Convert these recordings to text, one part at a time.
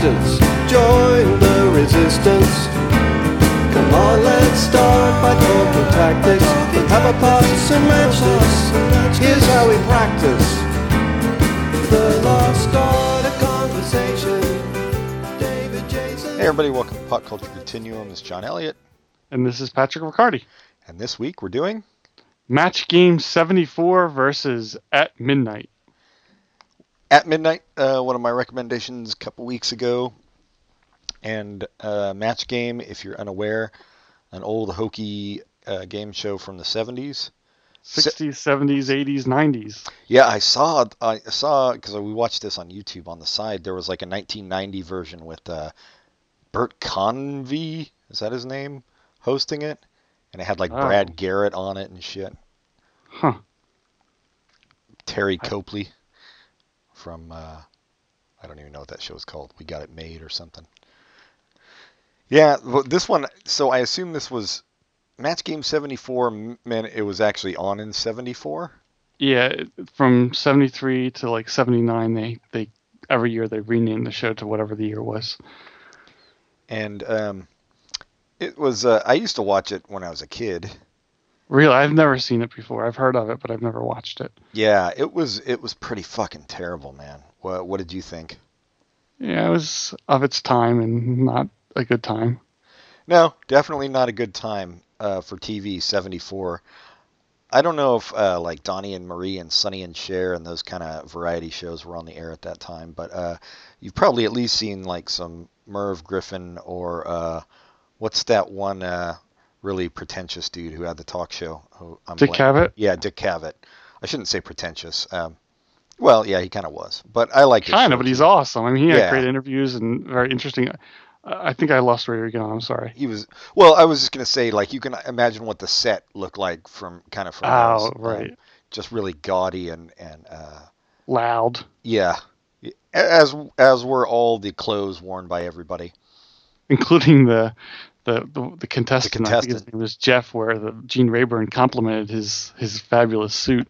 distance. Join the resistance. Come on, let's start by talking tactics. With have a pass and matches. Here's how we practice. The lost art of conversation. David Jason. Hey everybody, welcome to Pop Culture Continuum. This is John Elliott, And this is Patrick Riccardi. and this week we're doing Match game 74 versus At Midnight. At Midnight, uh, one of my recommendations a couple weeks ago, and uh, Match Game, if you're unaware, an old hokey uh, game show from the 70s. 60s, 70s, 80s, 90s. Yeah, I saw I saw because we watched this on YouTube on the side. There was like a 1990 version with uh, Bert Convy, is that his name, hosting it, and it had like Oh. Brad Garrett on it and shit. Huh. Teri Copley from uh, I don't even know what that show is called. We got it made or something. Yeah, well, this one. So I assume this was Match Game 74. m- Meant it was actually on in 74. Yeah, from 73 to like 79, they, they every year they renamed the show to whatever the year was. and um, it was. Uh, I used to watch it when I was a kid. Really, I've never seen it before. I've heard of it, but I've never watched it. Yeah, it was. It was pretty fucking terrible, man. What What did you think? Yeah, it was of its time and not a good time. No, definitely not a good time uh, for TV. 74. I don't know if uh, like Donnie and Marie and Sonny and Cher and those kind of variety shows were on the air at that time, but uh, you've probably at least seen like some Merv Griffin or uh, what's that one uh, really pretentious dude who had the talk show? Who, I'm Dick blank- Cavett? Yeah, Dick Cavett. I shouldn't say pretentious. Um, well, yeah, he kind of was, but I like his Kind of, but he's awesome. I mean, he had Yeah. great interviews and very interesting. I, think I lost where you're going. I'm sorry. He was well. I was just gonna say, like, you can imagine what the set looked like from kind of from Oh, um, right. just really gaudy and and uh, Loud. yeah, as as were all the clothes worn by everybody. including the the the, the contestant. I think his name was Jeff, where the Gene Rayburn complimented his his fabulous suit,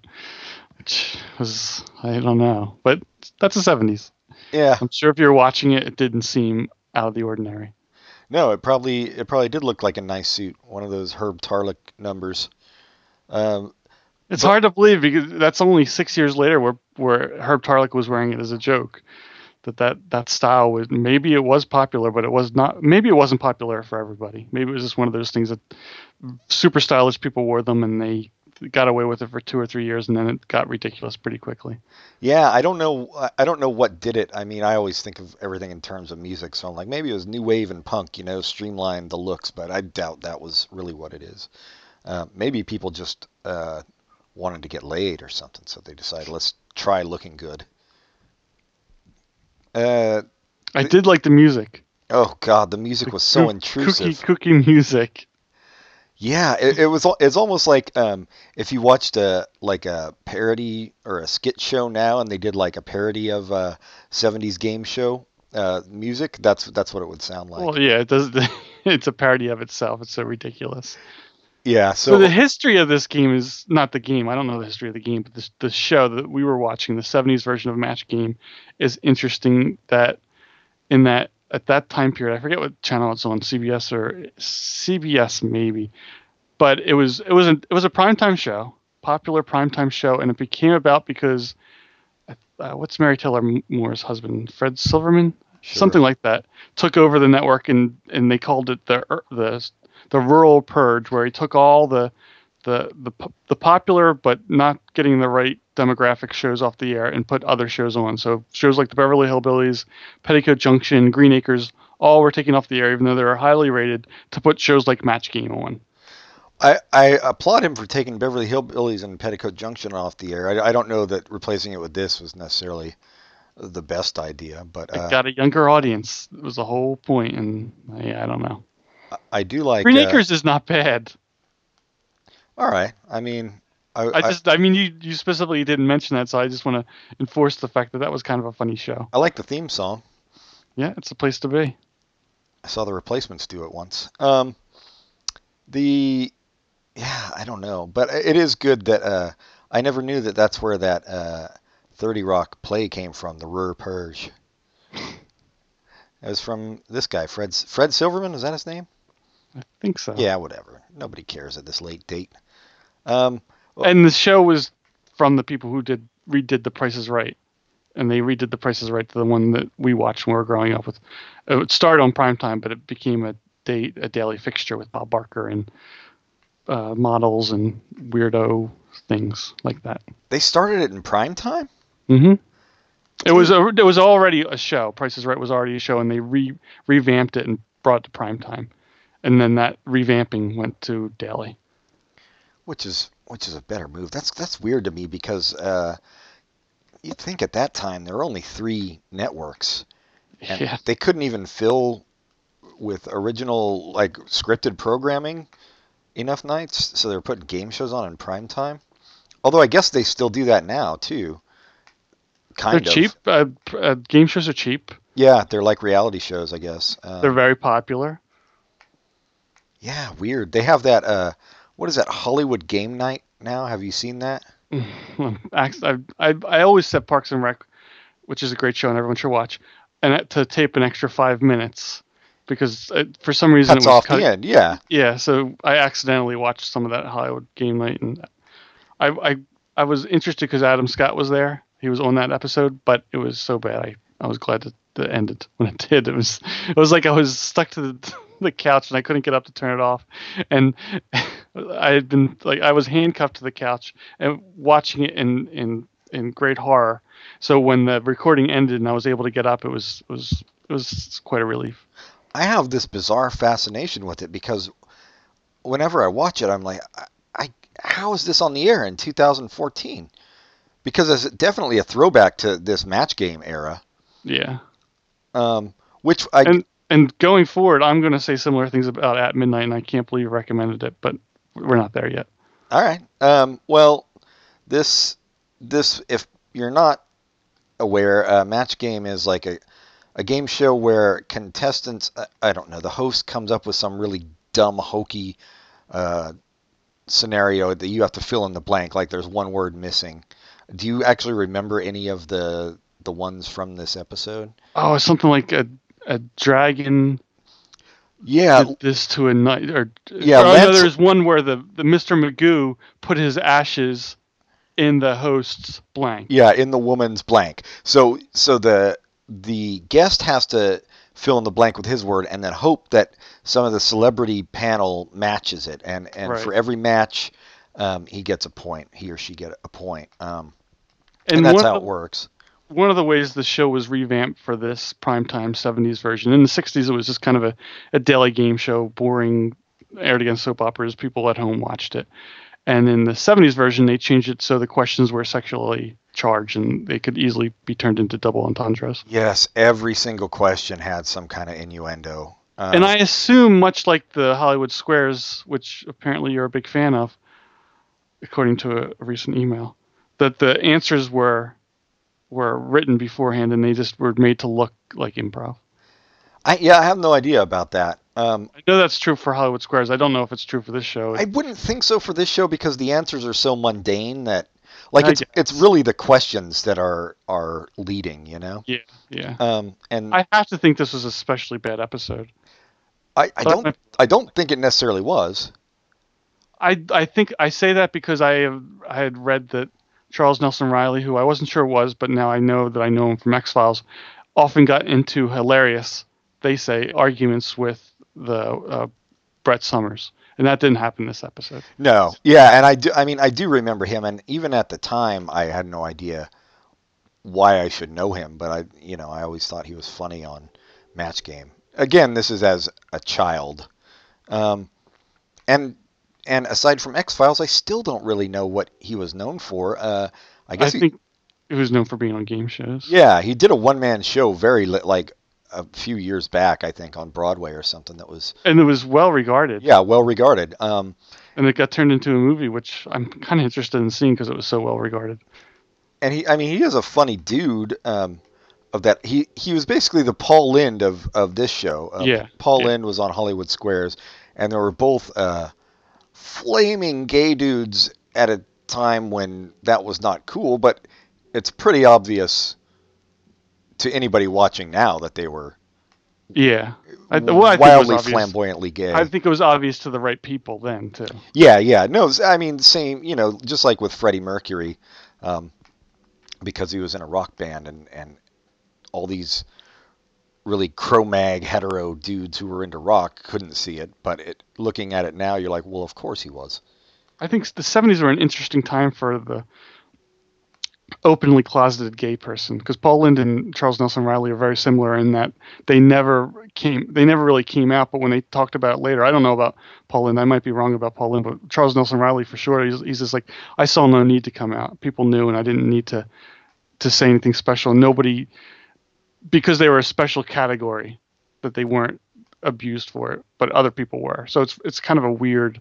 which was I don't know, but that's the seventies. Yeah, I'm sure if you're watching it, it didn't seem out of the ordinary. no, it probably it probably did look like a nice suit, one of those Herb Tarlek numbers. Um, It's But- hard to believe because that's only six years later, where where Herb Tarlek was wearing it as a joke. That, that that style was maybe it was popular, but it was not. Maybe it wasn't popular for everybody. Maybe it was just one of those things that super stylish people wore them and they got away with it for two or three years, and then it got ridiculous pretty quickly. yeah, I don't know. I- don't know what did it. I mean, I always think of everything in terms of music, so I'm like, maybe it was new wave and punk, you know, streamlined the looks, but I doubt that was really what it is. Uh, maybe people just uh, wanted to get laid or something, so they decided let's try looking good. Uh, I did like the music. oh God, the music was so Koo- intrusive. Kooky, kooky music. Yeah, it, it was. It's almost like um, if you watched a like a parody or a skit show now, and they did like a parody of a '70s game show uh, music. That's that's what it would sound like. Well, yeah, it does. It's a parody of itself. It's so ridiculous. Yeah. So, So, the history of this game is not the game. I don't know the history of the game, but this, the show that we were watching, the 70s version of Match Game, is interesting. That in that at that time period, I forget what channel it's on, CBS or CBS maybe, but it was it was a it was a primetime show, popular primetime show, and it became about because uh, what's Mary Taylor Moore's husband, Fred Silverman, Sure. something like that, took over the network and and they called it the ur- the the rural purge, where he took all the the the the popular but not getting the right demographic shows off the air and put other shows on. So shows like the Beverly Hillbillies, Petticoat Junction, Green Acres, all were taken off the air, even though they were highly rated, to put shows like Match Game on. I, I applaud him for taking Beverly Hillbillies and Petticoat Junction off the air. I, I don't know that replacing it with this was necessarily the best idea, but It uh, got a younger audience. It was the whole point, and yeah, I don't know. I do like. Green uh, Acres is not bad. All right. I mean, I, I just, I mean, you, you specifically didn't mention that, so I just want to enforce the fact that that was kind of a funny show. I like the theme song. Yeah, it's a place to be. I saw the replacements do it once. Um, the yeah, I don't know, but it is good that uh, I never knew that that's where that uh, Thirty Rock play came from, the Rur Purge. It was from this guy, Fred Fred Silverman. Is that his name? I think so. Yeah, whatever. Nobody cares at this late date. Um, And the show was from the people who did redid The Price is Right, and they redid The Price is Right to the one that we watched when we were growing up with. It started on primetime, but it became a day a daily fixture with Bob Barker and uh, models and weirdo things like that. they started it in prime time. hmm It was a, it was already a show. Price is Right was already a show, and they re revamped it and brought it to primetime, and then that revamping went to daily. which is which is a better move. That's that's weird to me because uh, you'd think at that time there were only three networks, and Yeah. they couldn't even fill with original like scripted programming enough nights, so they're putting game shows on in prime time. Although I guess they still do that now too. Kind They're of. cheap. Uh, uh, game shows are cheap. Yeah, they're like reality shows, I guess. Um, They're very popular. Yeah, weird. They have that. Uh, what is that? Hollywood Game Night now. Have you seen that? I, I I always set Parks and Rec, which is a great show and everyone should watch, and to tape an extra five minutes because uh for some reason Cuts it was off cut- the end. Yeah. Yeah, so I accidentally watched some of that Hollywood game night, and I I I was interested because Adam Scott was there. He was on that episode, but it was so bad. I, I was glad that it ended when it did. It was it was like I was stuck to the the couch and I couldn't get up to turn it off, and I had been like I was handcuffed to the couch and watching it in in in great horror. So when the recording ended and I was able to get up, it was was it was quite a relief. I have this bizarre fascination with it because whenever I watch it, I'm like, I, I how is this on the air in 2014? Because it's definitely a throwback to this match game era, Yeah. um, which I and and going forward, I'm going to say similar things about At Midnight, and I can't believe you recommended it, but we're not there yet. all right. Um, well, this this if you're not aware, uh, match game is like a a game show where contestants, I, I don't know, the host comes up with some really dumb, hokey uh, scenario that you have to fill in the blank, like there's one word missing. Do you actually remember any of the the ones from this episode? Oh, something like a a dragon Yeah, this to a knight, or Yeah, or, there's one where the the Mr. Magoo put his ashes in the host's blank. Yeah, in the woman's blank. So so the the guest has to fill in the blank with his word and then hope that some of the celebrity panel matches it. And and Right. for every match, um, he gets a point. He or she get a point. Um, and and that's how it works. One of the ways the show was revamped for this primetime 70s version. In the 60s, it was just kind of a, a daily game show, boring, aired against soap operas. People at home watched it. And in the 70s version, they changed it so the questions were sexually charged and they could easily be turned into double entendres. Yes, every single question had some kind of innuendo. Um, and I assume, much like the Hollywood Squares, which apparently you're a big fan of, according to a, a recent email, that the answers were were written beforehand and they just were made to look like improv. I, yeah, I have no idea about that. Um, I know that's true for Hollywood Squares. I don't know if it's true for this show. I wouldn't think so for this show because the answers are so mundane that, like, I it's it's really the questions that are are leading, you know. yeah, yeah. Um, and I have to think this was a especially bad episode. I, I don't I don't think it necessarily was. I I think I say that because I have I had read that Charles Nelson Reilly, who I wasn't sure was, but now I know that I know him from X Files, often got into hilarious, they say, arguments with the uh, Brett Somers, and that didn't happen this episode. No. Yeah, and I do I mean I do remember him and even at the time I had no idea why I should know him, but I you know, I always thought he was funny on Match Game. Again, this is as a child. Um, and and aside from X Files, I still don't really know what he was known for. Uh, I I, guess he, think he was known for being on game shows. Yeah, he did a one man show very li- like a few years back, I think, on Broadway or something that was and it was well regarded. yeah well regarded. Um, and it got turned into a movie, which I'm kind of interested in seeing because it was so well regarded. and he, I mean, he is a funny dude. Um, of that, he he was basically the Paul Lynde of of this show. Uh, Yeah, Paul yeah. Lynde was on Hollywood Squares, and they were both uh, flaming gay dudes at a time when that was not cool. But it's pretty obvious to anybody watching now that they were Yeah. I, well, I think it was wildly flamboyantly gay. I think it was obvious to the right people then too. Yeah, yeah. No, I mean, same, you know, just like with Freddie Mercury, um, because he was in a rock band and, and all these really Cro-Mag hetero dudes who were into rock couldn't see it. But it, looking at it now, you're like, well, of course he was. I think the 70s were an interesting time for the openly closeted gay person because Paul Lynde and Charles Nelson Reilly are very similar in that they never came they never really came out but when they talked about it later I don't know about Paul Lynde I might be wrong about Paul Lynde but Charles Nelson Reilly for sure he's, he's just like I saw no need to come out people knew and I didn't need to to say anything special nobody because they were a special category that they weren't abused for it but other people were. So it's it's kind of a weird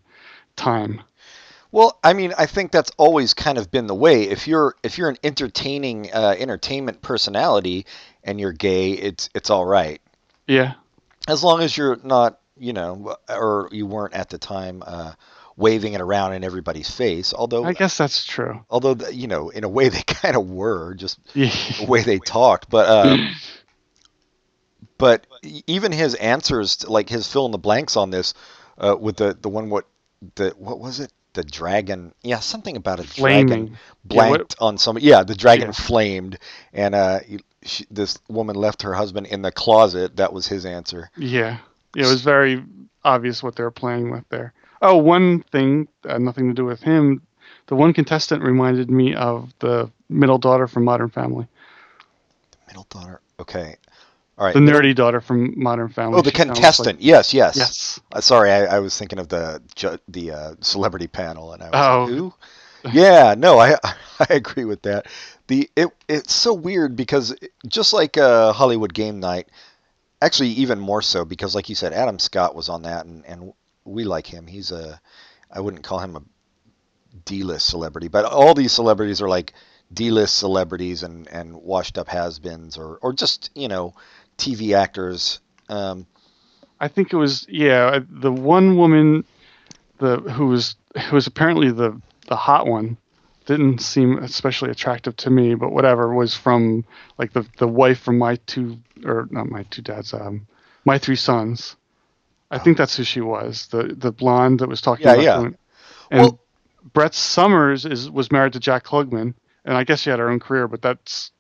time. Well, I mean, I think that's always kind of been the way. If you're if you're an entertaining uh, entertainment personality and you're gay, it's it's all right. Yeah. As long as you're not, you know, or you weren't at the time uh, waving it around in everybody's face. Although, I guess that's true although the- you know, in a way they kind of were, just the way they talked. But uh, but even his answers, to- like his fill in the blanks on this, uh, with the the one what the what was it? The dragon, yeah, something about a dragon flaming Yeah, blanked on some. Yeah, the dragon Yeah. flamed, and uh, she, this woman left her husband in the closet. That was his answer. Yeah, yeah, it was very obvious what they were playing with there. Oh, one thing, uh, nothing to do with him. The one contestant reminded me of the middle daughter from Modern Family, The Middle daughter. Okay, all right. the nerdy daughter from Modern Family. Oh, the She sounds like- contestant. yes, yes. yes. Uh, sorry, I, I was thinking of the ju- the uh, celebrity panel, and I was Oh. like, who? Yeah, no, I I agree with that. The it it's so weird because just like uh, Hollywood Game Night, actually even more so because like you said, Adam Scott was on that, and and we like him. He's a I wouldn't call him a D-list celebrity, but all these celebrities are like D-list celebrities and and washed up has-beens or or just you know TV actors. Um, I think it was yeah the one woman, the who was who was apparently the the hot one, didn't seem especially attractive to me, but whatever was from like the the wife from my two or not my two dads um my three sons. I think that's who she was the the blonde that was talking Yeah, about yeah. doing- and Well- Brett Somers is was married to Jack Klugman, and I guess she had her own career, but that's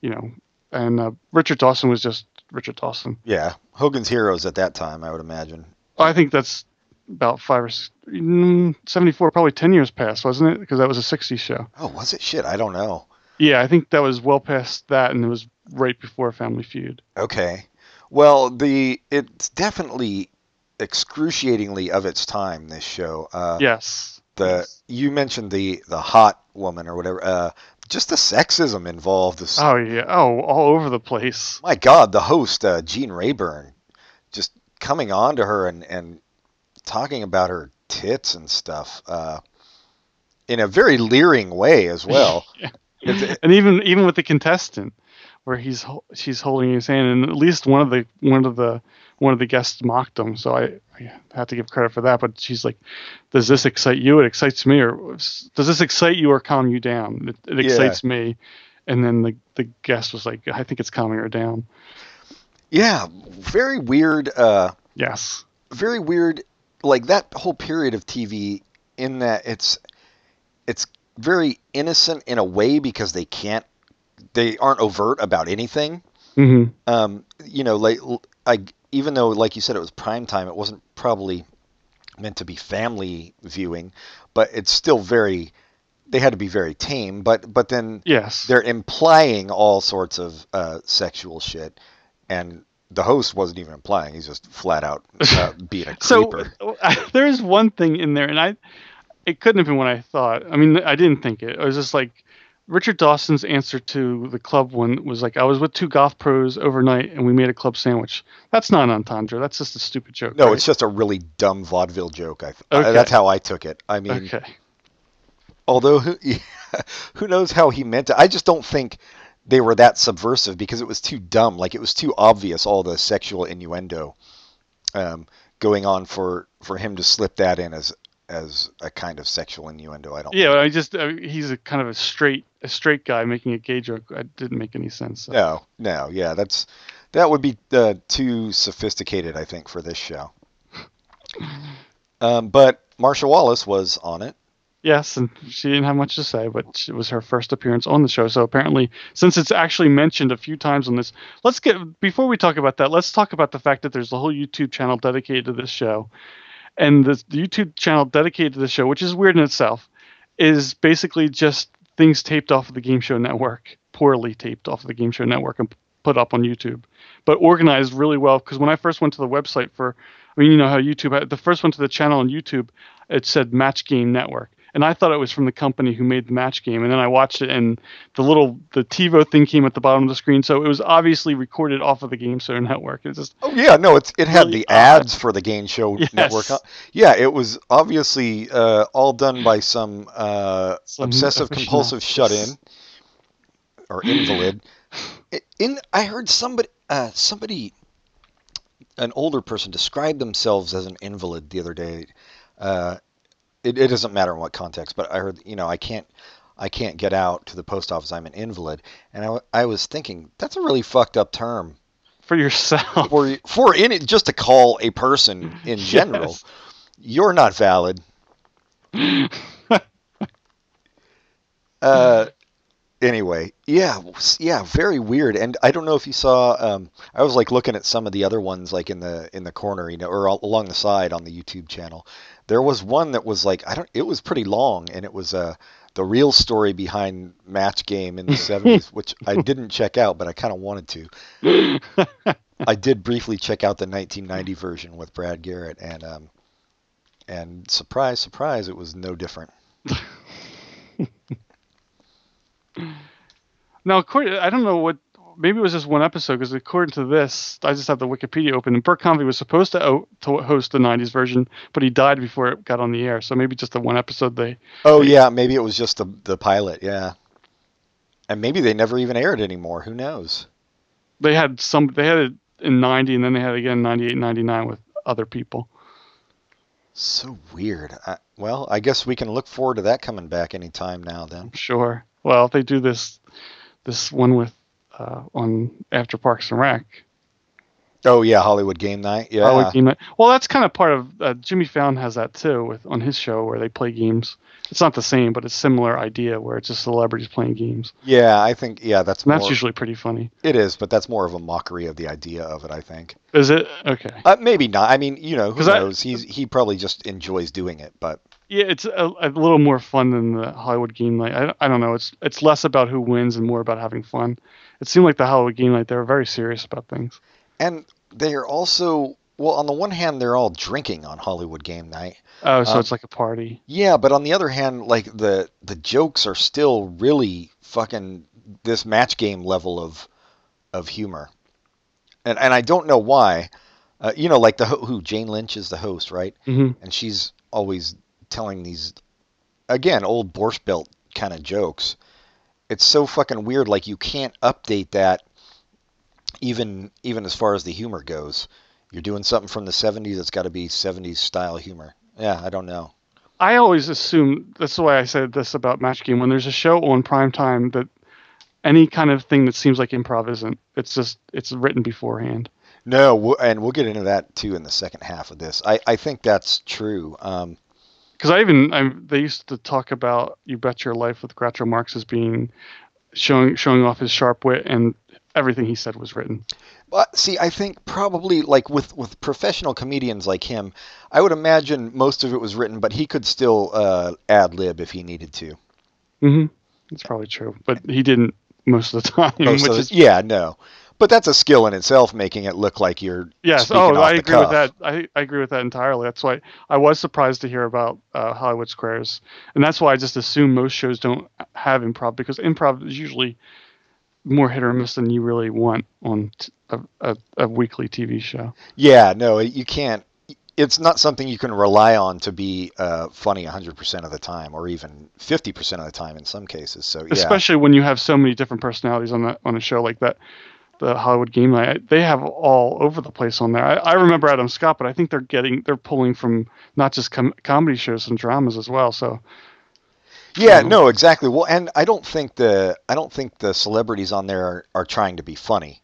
you know, and uh, Richard Dawson was just Richard Dawson. yeah, Hogan's Heroes at that time, I would imagine. I think that's about five or mm, 74, probably 10 years past, wasn't it? Because that was a 60s show. Oh, was it? Shit, I don't know. Yeah, I think that was well past that, and it was right before Family Feud. Okay. Well, the it's definitely excruciatingly of its time. This show. Uh, Yes. The you mentioned the the hot woman or whatever. Uh, just the sexism involved. Is, Oh, yeah. Oh, all over the place. My God, the host uh, Gene Rayburn, just coming on to her and and talking about her tits and stuff. Uh, in a very leering way as well. It's- and even even with the contestant, where he's she's holding his hand, and at least one of the one of the one of the guests mocked him. So I, I have to give credit for that. But she's like, "Does this excite you? It excites me, or does this excite you or calm you down? It, it Yeah. excites me." And then the the guest was like, "I think it's calming her down." yeah, very weird. Uh, Yes. very weird like that whole period of TV in that it's it's very innocent in a way because they can't they aren't overt about anything hmm um you know like I even though like you said it was prime time it wasn't probably meant to be family viewing but it's still very they had to be very tame but but then Yes. they're implying all sorts of uh, sexual shit, and the host wasn't even implying; he's just flat out uh, being a creeper. So there is one thing in there, and I, it couldn't have been what I thought. I mean, I didn't think it. It was just like Richard Dawson's answer to the club one was like, "I was with two golf pros overnight, and we made a club sandwich." That's not an entendre. That's just a stupid joke. no, right? it's just a really dumb vaudeville joke. I th- Okay. that's how I took it. I mean, okay. although who, who knows how he meant it? I just don't think they were that subversive because it was too dumb. Like it was too obvious all the sexual innuendo um, going on for for him to slip that in as as a kind of sexual innuendo. I don't. Yeah, I just uh, he's a kind of a straight a straight guy making a gay joke. It didn't make any sense. So. No, no, yeah, that's That would be uh, too sophisticated, I think, for this show. Um, but Marcia Wallace was on it. Yes, and she didn't have much to say, but it was her first appearance on the show. So apparently, since it's actually mentioned a few times on this, let's get before we talk about that, let's talk about the fact that there's a whole YouTube channel dedicated to this show, and the, YouTube channel dedicated to the show, which is weird in itself, is basically just things taped off of the Game Show Network, poorly taped off of the Game Show Network and put up on YouTube, but organized really well. Because when I first went to the website for, I mean, you know how YouTube, the first one to the channel on YouTube, it said Match Game Network and I thought it was from the company who made the match game. And then I watched it, and the little the TiVo thing came at the bottom of the screen, so it was obviously recorded off of the Game Show Network. It's just oh yeah, no, it's it had really the odd. ads for the Game Show Yes. Network. Yeah, it was obviously uh, all done by some, uh, Some obsessive compulsive shut in or invalid. In I heard somebody uh, somebody an older person described themselves as an invalid the other day. Uh, it, it doesn't matter in what context, but I heard you know I can't I can't get out to the post office. I'm an invalid, and I, I was thinking that's a really fucked up term for yourself. for for in it just to call a person in general. Yes. You're not valid. Uh, anyway, yeah, yeah, very weird. And I don't know if you saw. Um, I was like looking at some of the other ones, like in the in the corner, you know, or al- along the side on the YouTube channel. There was one that was like I don't. It was pretty long, and it was uh, the real story behind Match Game in the '70s, which I didn't check out, but I kind of wanted to. I did briefly check out the 1990 version with Brad Garrett, and um, and surprise, surprise, it was no different. Now, according, I don't know what. Maybe it was just one episode because according to this, I just have the Wikipedia open. And Burke Convy was supposed to, o- to host the '90s version, but he died before it got on the air. So maybe just the one episode they. Oh yeah, maybe it was just the the pilot, yeah. And maybe they never even aired anymore. Who knows? They had some. They had it in '90, and then they had it again in '98, '99 with other people. So weird. I, well, I guess we can look forward to that coming back anytime now. Then. Sure. Well, if they do this, this one with uh, on after Parks and Rec. Oh yeah, Hollywood Game Night. Yeah. Would deem it- Well, that's kind of part of uh, Jimmy Fallon has that too with on his show where they play games. It's not the same, but it's similar idea where it's just celebrities playing games. yeah, I think yeah, that's And that's usually pretty funny. it is, but that's more of a mockery of the idea of it. I think. Is it okay? Uh, maybe not. I mean, you know, who 'Cause I- knows? He's he probably just enjoys doing it, but Yeah, it's a, a little more fun than the Hollywood Game Night. I, I don't know. It's it's less about who wins and more about having fun. It seemed like the Hollywood Game Night they were very serious about things. and they're also well. On the one hand, they're all drinking on Hollywood Game Night. Oh, so Um, it's like a party. Yeah, but on the other hand, like the the jokes are still really fucking this match game level of of humor, and and I don't know why. Uh, you know, like the who Jane Lynch is the host, right? hmm And she's always telling these again old Borscht Belt kind of jokes. It's so fucking weird. Like you can't update that even even as far as the humor goes. You're doing something from the 70s. It's got to be 70s style humor. Yeah, I don't know. I always assume that's why I said this about Match Game. When there's a show on prime time that any kind of thing that seems like improv isn't. It's just it's written beforehand. No, and we'll get into that too in the second half of this. I, I think that's true. Um, Because I even I, they used to talk about "You Bet Your Life" with Groucho Marx as being showing showing off his sharp wit, and everything he said was written. but see, I think probably like with, with professional comedians like him, I would imagine most of it was written, but he could still uh, ad lib if he needed to. Mm-hmm. That's probably true, but he didn't most of the time. Most which of it- is yeah, no. But that's a skill in itself, making it look like you're yes. Oh, I agree with that. I, I agree with that entirely. That's why I was surprised to hear about uh, Hollywood Squares, and that's why I just assume most shows don't have improv because improv is usually more hit or miss than you really want on t- a, a, a weekly TV show. Yeah, no, you can't. It's not something you can rely on to be uh, funny 100% of the time, or even 50% of the time in some cases. So yeah, especially when you have so many different personalities on that on a show like that the hollywood game night they have all over the place on there I, I remember adam scott but i think they're getting they're pulling from not just com- comedy shows and dramas as well so yeah, um, no, exactly. Well, and I don't think the I don't think the celebrities on there are, are trying to be funny.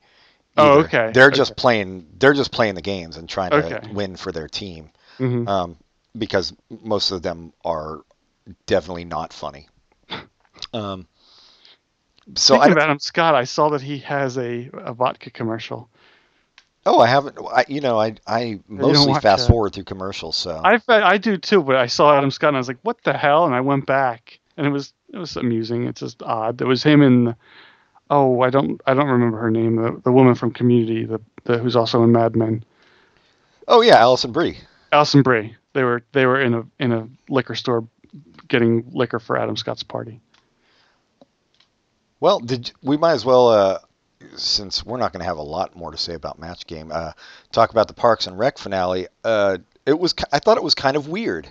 Oh, okay, They're just playing. They're just playing the games and trying to win for their team. Mhm. Um, because most of them are definitely not funny. Um, so Speaking I of Adam Scott, I saw that he has a, a vodka commercial. oh I haven't I, you know I I mostly fast that. forward through commercials so I I do too, but I saw Adam Scott and I was like, "What the hell?" And I went back, and it was it was amusing. It's just odd. It was him and oh, I don't I don't remember her name. The the woman from Community, the, the who's also in Mad Men, oh yeah Alison Brie Alison Brie. They were they were in a in a liquor store getting liquor for Adam Scott's party. Well, did we might as well, uh, since we're not going to have a lot more to say about Match Game, uh, talk about the Parks and Rec finale. Uh, it was I thought it was kind of weird,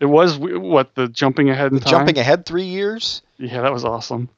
It was what the jumping ahead in time. jumping ahead three years. Yeah, that was awesome.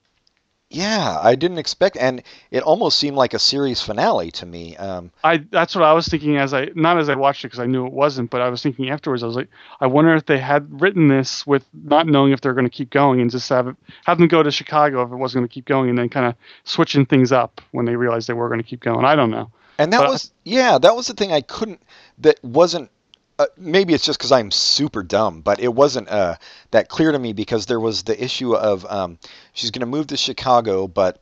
Yeah, I didn't expect, and it almost seemed like a series finale to me. Um, I that's what I was thinking as I not as I watched it because I knew it wasn't, but I was thinking afterwards. I was like, I wonder if they had written this with not knowing if they're going to keep going and just have it, have them go to Chicago if it wasn't going to keep going, and then kind of switching things up when they realized they were going to keep going. I don't know. and that But- was yeah, that was the thing I couldn't. That wasn't. Uh, maybe it's just because I'm super dumb, but it wasn't uh, that clear to me because there was the issue of um, she's going to move to Chicago, but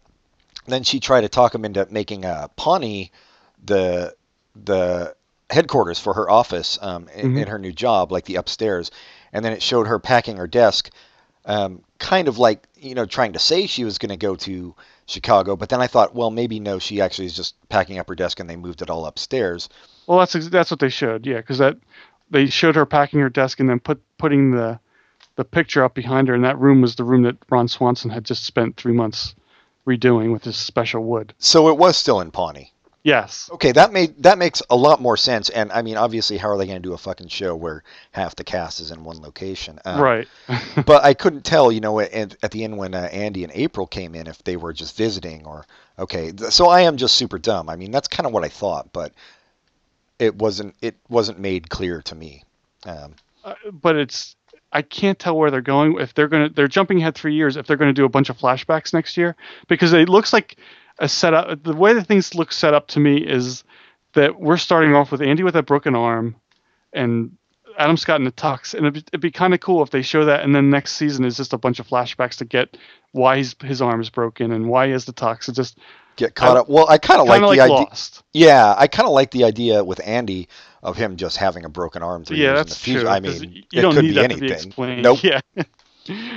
then she tried to talk him into making uh, Pawnee the the headquarters for her office um, in, Mhm. in her new job, like the upstairs. And then it showed her packing her desk, um, kind of like you know trying to say she was going to go to Chicago. But then I thought, well, maybe no, she actually is just packing up her desk and they moved it all upstairs. Well, that's that's what they showed. Yeah, because that they showed her packing her desk and then put putting the the picture up behind her, and that room was the room that Ron Swanson had just spent three months redoing with his special wood. So it was still in Pawnee. Yes. Okay, that made that makes a lot more sense. And I mean, obviously, how are they going to do a fucking show where half the cast is in one location? Um, right. but I couldn't tell, you know, at, at the end when uh, Andy and April came in, if they were just visiting or okay. th- So I am just super dumb. I mean, that's kind of what I thought, but it wasn't. It wasn't made clear to me. Um, Uh, but it's I can't tell where they're going if they're gonna they're jumping ahead three years if they're gonna do a bunch of flashbacks next year because it looks like a setup. The way that things look set up to me is that we're starting off with Andy with a broken arm and Adam Scott in a tux, and it'd be, it'd be kind of cool if they show that, and then next season is just a bunch of flashbacks to get why his his arm is broken and why he has the tux. It just get caught I- up. Well, I kind of like of the like idea. Lost. Yeah, I kind of like the idea with Andy of him just having a broken arm three yeah, years in the future. true. I mean, you it don't could need be anything. to be explained. Nope. Yeah.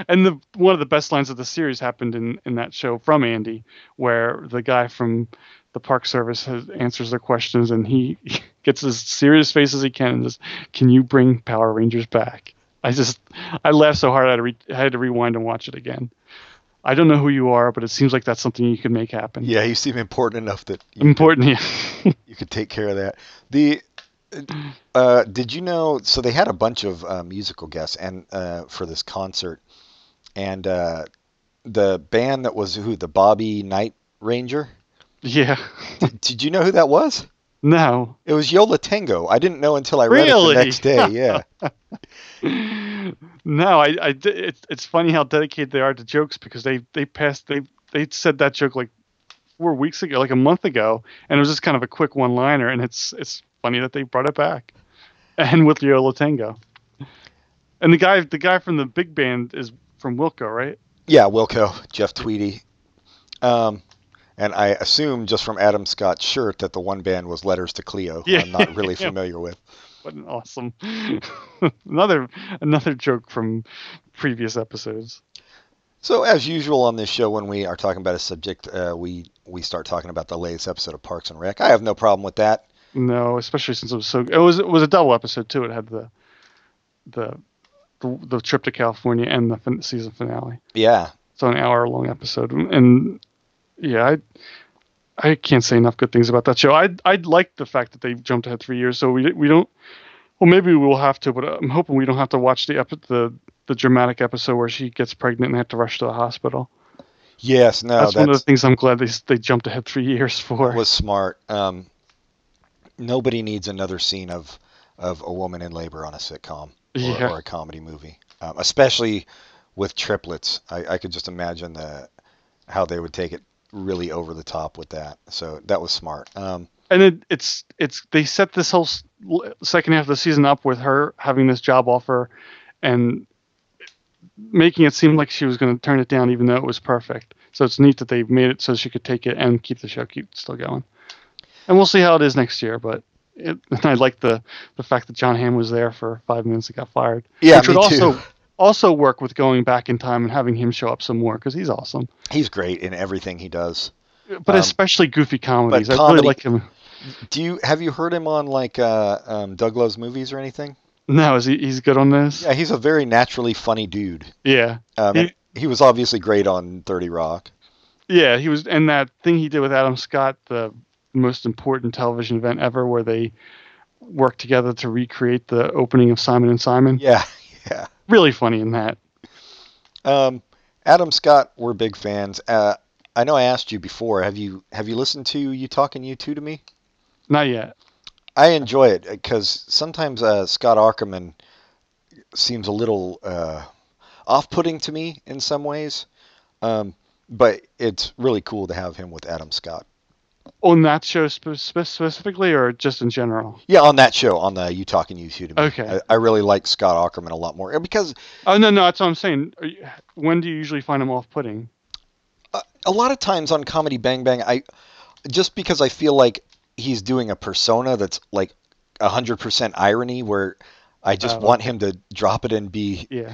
and the one of the best lines of the series happened in in that show from Andy, where the guy from the Park Service has, answers their questions, and he gets as serious face as he can, and just, "Can you bring Power Rangers back?" I just I laughed so hard I had to re, I had to rewind and watch it again. I don't know who you are, but it seems like that's something you could make happen. Yeah, you seem important enough that you Important, yeah. you could take care of that. The uh, did you know? So they had a bunch of uh, musical guests and uh, for this concert, and uh, the band that was who the Bobby Knight Ranger. yeah. Did, did you know who that was? No. It was Yo La Tengo. I didn't know until I read Really? it the next day. Yeah. no, I, I it's it's funny how dedicated they are to jokes because they they passed they they said that joke like four weeks ago, like a month ago, and it was just kind of a quick one liner, and it's it's funny that they brought it back, and with Yo La Tengo, and the guy the guy from the big band is from Wilco, right? yeah, Wilco, Jeff Tweedy. Um, and I assume just from Adam Scott's shirt that the one band was Letters to Cleo. who Yeah. I'm not really familiar with. What an awesome another another joke from previous episodes. So, as usual on this show, when we are talking about a subject, uh, we we start talking about the latest episode of Parks and Rec. I have no problem with that. No, especially since it was so. It was it was a double episode too. It had the the the, the trip to California and the fin- season finale. Yeah, So an hour long episode, and yeah, I I can't say enough good things about that show. I I like the fact that they jumped ahead three years, so we we don't. Well, maybe we will have to, but I'm hoping we don't have to watch the epi- the the dramatic episode where she gets pregnant and have to rush to the hospital. yes, no, that's, that's, one of the things I'm glad they they jumped ahead three years for. was smart. Um, nobody needs another scene of of a woman in labor on a sitcom or, Yeah. or a comedy movie, um, especially with triplets. I, I could just imagine the how they would take it really over the top with that. So that was smart. Um, and it, it's it's they set this whole second half of the season up with her having this job offer and making it seem like she was going to turn it down even though it was perfect so it's neat that they made it so she could take it and keep the show keep still going and we'll see how it is next year but it, and i like the the fact that jon hamm was there for five minutes and got fired Yeah, which would me too. Also work with going back in time and having him show up some more because he's awesome he's great in everything he does. but Um, especially goofy comedies i comedy- really like him Do you have you heard him on like uh, um, Doug Loves movies or anything? no is he he's good on this Yeah, he's a very naturally funny dude. yeah Um, He- he was obviously great on Thirty Rock. Yeah, he was, and that thing he did with Adam Scott, the most important television event ever, where they worked together to recreate the opening of Simon and Simon. Yeah, yeah. Really funny in that. Um, Adam Scott, we're big fans. Uh, I know I asked you before. Have you have you listened to you talking you two to me? Not yet. I enjoy it because sometimes uh, Scott Aukerman seems a little uh, off-putting to me in some ways, um, but it's really cool to have him with Adam Scott. On that show spe- spe- specifically, or just in general? Yeah, on that show, on the You Talking You Me. Okay. I, I really like Scott Aukerman a lot more because Oh no, no, that's what I'm saying. You, when do you usually find him off-putting? a, a lot of times on Comedy Bang Bang, I just because I feel like he's doing a persona that's like hundred percent irony, where I just Oh. want him to drop it and be Yeah.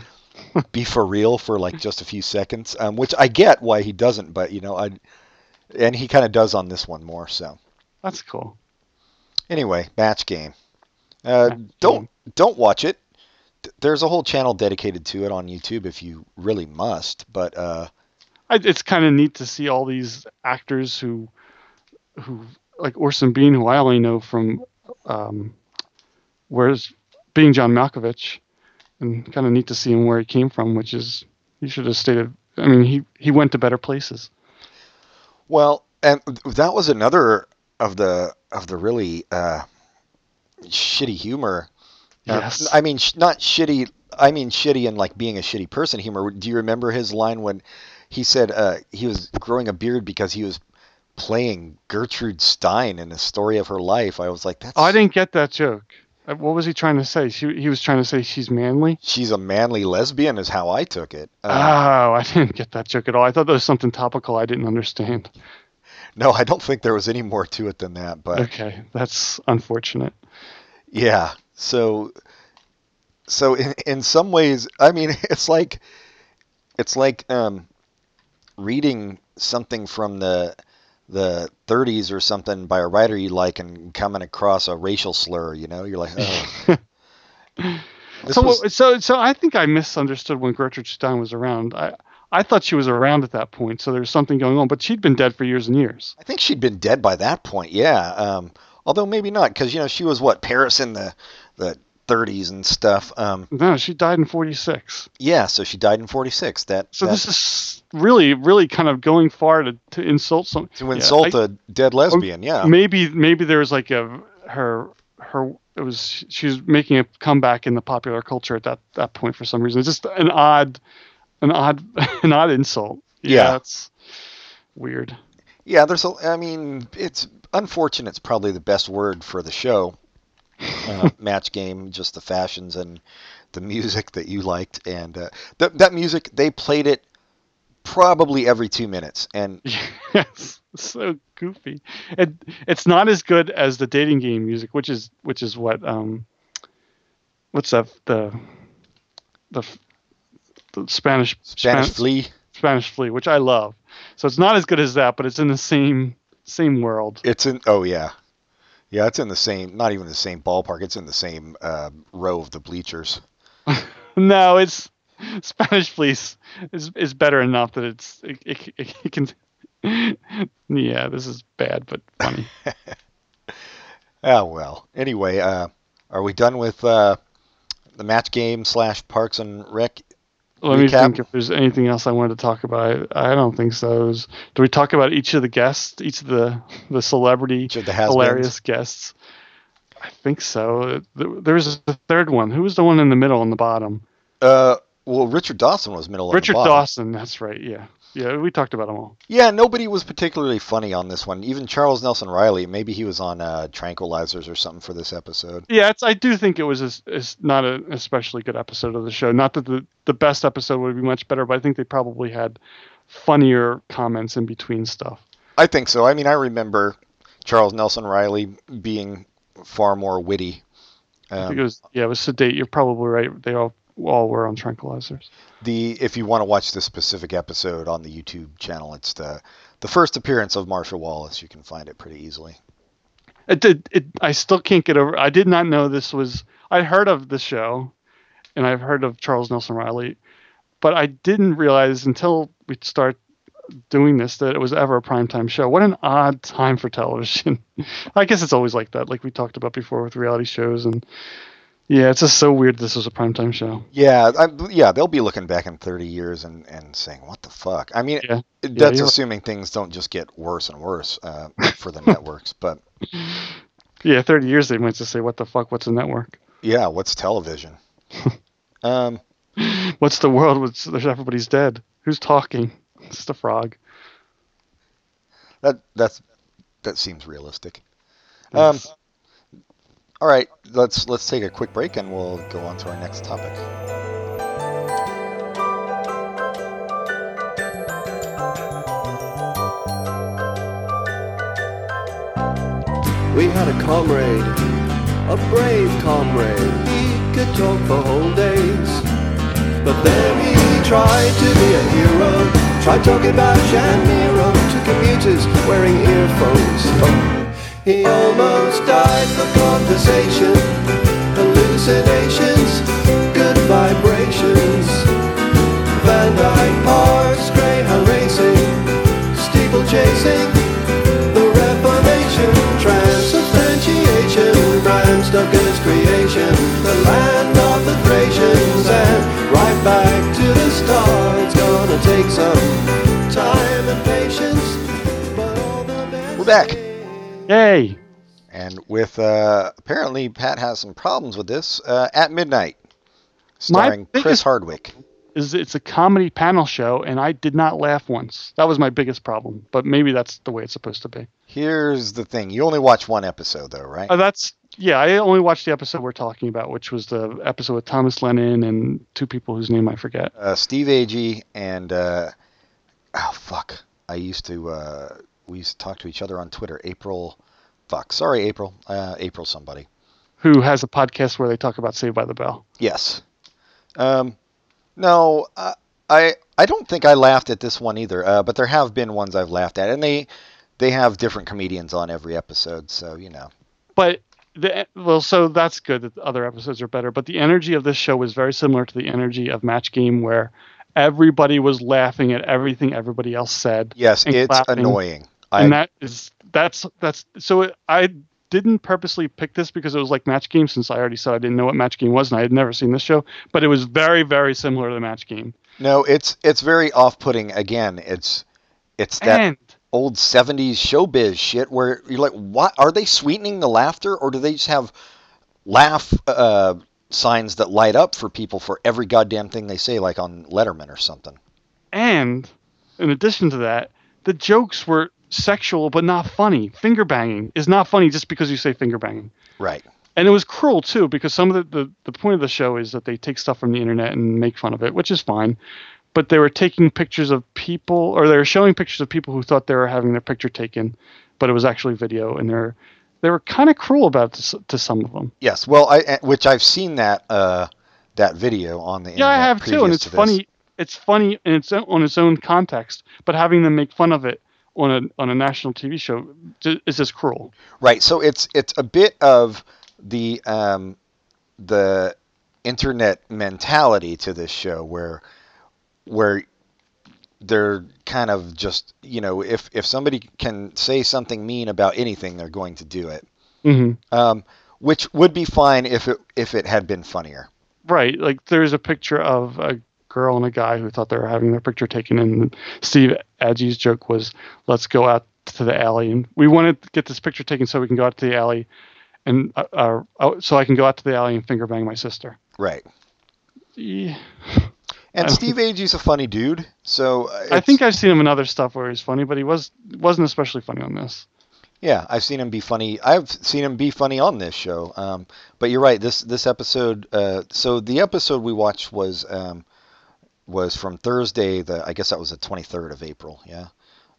be for real for like just a few seconds, um, which I get why he doesn't, but you know, I and he kind of does on this one more. So That's cool. anyway, match game. Uh, Match don't don't watch it. There's a whole channel dedicated to it on YouTube if you really must. But uh, I, it's kind of neat to see all these actors who, who like Orson Bean, who I only know from, um, where's being John Malkovich, and kind of neat to see him where he came from, which is he should have stayed. I mean, he he went to better places. Well, and that was another of the of the really uh, shitty humor. Uh, Yes. I mean, sh- not shitty. I mean, shitty and like being a shitty person humor. Do you remember his line when he said uh, he was growing a beard because he was playing Gertrude Stein in the story of her life? I was like, that's. I didn't get that joke. Uh, What was he trying to say? She, he was trying to say she's manly. She's a manly lesbian, is how I took it. Uh, oh, I didn't get that joke at all. I thought that was something topical I didn't understand. no, I don't think there was any more to it than that. But Okay, that's unfortunate. Yeah. So so in in some ways, I mean, it's like it's like um reading something from the the 30s or something by a writer you like and coming across a racial slur, you know? You're like, oh. So, was- so, so I think I misunderstood when Gertrude Stein was around. I, I thought she was around at that point, so there was something going on. But she'd been dead for years and years. I think she'd been dead by that point. Yeah. Um although maybe not cuz you know, she was what, Paris in the the 30s and stuff. Um No, she died in '46. yeah, so she died in 46. That So that- this is really, really kind of going far to, to insult some. to insult yeah, I- a dead lesbian, yeah. Maybe, maybe there was like a her her. It was she was making a comeback in the popular culture at that that point for some reason. It's just an odd, an odd, an odd insult. Yeah. that's weird. Yeah, there's a. I mean, it's unfortunate. It's probably the best word for the show. Uh, match game, just the fashions and the music that you liked, and uh, that that music they played it probably every two minutes, and Yes, so goofy. It it's not as good as the dating game music, which is which is what um, what's that the the, the Spanish Spanish Span- Flea. Spanish Flea, which I love. So it's not as good as that, but it's in the same same world. It's in. Oh yeah, yeah. It's in the same. Not even the same ballpark. It's in the same uh, row of the bleachers. No, it's Spanish Fleece is is better enough that it's it, it, it, it can. yeah, this is bad but funny. Oh well. Anyway, uh, are we done with uh, the match game slash Parks and Rec? Let me think if there's anything else I wanted to talk about. I, I don't think so. Was- do we talk about each of the guests, each of the the celebrity the hilarious guests? I think so. There was a third one. Who was the one in the middle and the bottom? Uh, well, Richard Dawson was middle. of the Richard. Dawson. That's right. Yeah. Yeah, we talked about them all. Yeah, nobody was particularly funny on this one. Even Charles Nelson Reilly, maybe he was on uh, tranquilizers or something for this episode. Yeah, it's, I do think it was a, it's not an especially good episode of the show. Not that the, the best episode would be much better, but I think they probably had funnier comments in between stuff. I think so. I mean, I remember Charles Nelson Reilly being far more witty. I think Um, it was yeah, it was sedate. You're probably right. They all all were on tranquilizers. the if you want to watch this specific episode on the YouTube channel, it's the the first appearance of Marcia Wallace. You can find it pretty easily. It did. It. I still can't get over. I did not know this was. I heard of the show, and I've heard of Charles Nelson Reilly, but I didn't realize until we start doing this that it was ever a primetime show. What an odd time for television. I guess it's always like that, like we talked about before with reality shows, and yeah, it's just so weird. This was a primetime show. Yeah, I, yeah, they'll be looking back in 30 years and, and saying, "What the fuck?" I mean, Yeah. that's you're- assuming things don't just get worse and worse uh, for the networks. But Yeah, thirty years they might just say, "What the fuck? What's a network? yeah, what's television? um, What's the world? What's there's everybody's dead? Who's talking? It's just a frog." that that's that seems realistic. Um, all right, let's let's take a quick break and we'll go on to our next topic. We had a comrade, a brave comrade. He could talk for whole days. But then he tried to be a hero. Tried talking about Shamiro to commuters wearing earphones. He almost died for conversation. Hallucinations, good vibrations. Van Dyke Parks, Greyhound racing, steeple chasing. The Reformation, transubstantiation, Bram Stoker's creation, the land of the Thracians, and right back to the start. It's gonna take some time and patience, but all the best We're back. Yay! And with uh, apparently Pat has some problems with this. Uh, at midnight, starring Chris Hardwick. is it's a comedy panel show and I did not laugh once. That was my biggest problem, but maybe that's the way it's supposed to be. Here's the thing: you only watch one episode, though, right? Uh, that's yeah, I only watched the episode we're talking about, which was the episode with Thomas Lennon and two people whose name I forget. uh, Steve Agee and uh, oh fuck, I used to uh, we used to talk to each other on Twitter. April, fuck, sorry, April, uh, April somebody. Who has a podcast where they talk about Saved by the Bell? Yes. Um, no, uh, I I don't think I laughed at this one either. Uh, but there have been ones I've laughed at, and they they have different comedians on every episode, so you know. But the well, so that's good that the other episodes are better. But the energy of this show was very similar to the energy of Match Game, where everybody was laughing at everything everybody else said. Yes, it's clapping. annoying. I and that is that's that's so it, I didn't purposely pick this because it was like Match Game since I already said I didn't know what Match Game was and I had never seen this show, but it was very very similar to the Match Game. no, it's it's very off-putting. Again, it's it's that and old 70s showbiz shit where you're like, what? Are they sweetening the laughter or do they just have laugh uh, signs that light up for people for every goddamn thing they say, like on Letterman or something? and in addition to that, the jokes were sexual but not funny. Finger banging is not funny just because you say finger banging. Right. and it was cruel too because some of the, the the point of the show is that they take stuff from the internet and make fun of it which is fine but they were taking pictures of people or they were showing pictures of people who thought they were having their picture taken but it was actually video and they're they were kind of cruel about to, to some of them Yes. Well, I uh, which I've seen that uh, that video on the yeah i have too and it's funny it's funny in its on its own context but having them make fun of it on a on a national tv show is this cruel Right. So it's it's a bit of the um, the internet mentality to this show where where they're kind of just you know if if somebody can say something mean about anything they're going to do it hmm um, which would be fine if it if it had been funnier Right. Like there's a picture of a girl and a guy who thought they were having their picture taken, and Steve Agee's joke was, "Let's go out to the alley." And we wanted to get this picture taken so we can go out to the alley, and uh, uh, oh, so I can go out to the alley and finger bang my sister. right Yeah. And Steve Agee's a funny dude, so uh, I think I've seen him in other stuff where he's funny, but he was wasn't especially funny on this. Yeah, I've seen him be funny. I've seen him be funny on this show. Um, but you're right. This this episode. Uh, so the episode we watched was um, was from Thursday. The I guess that was the 23rd of April. Yeah,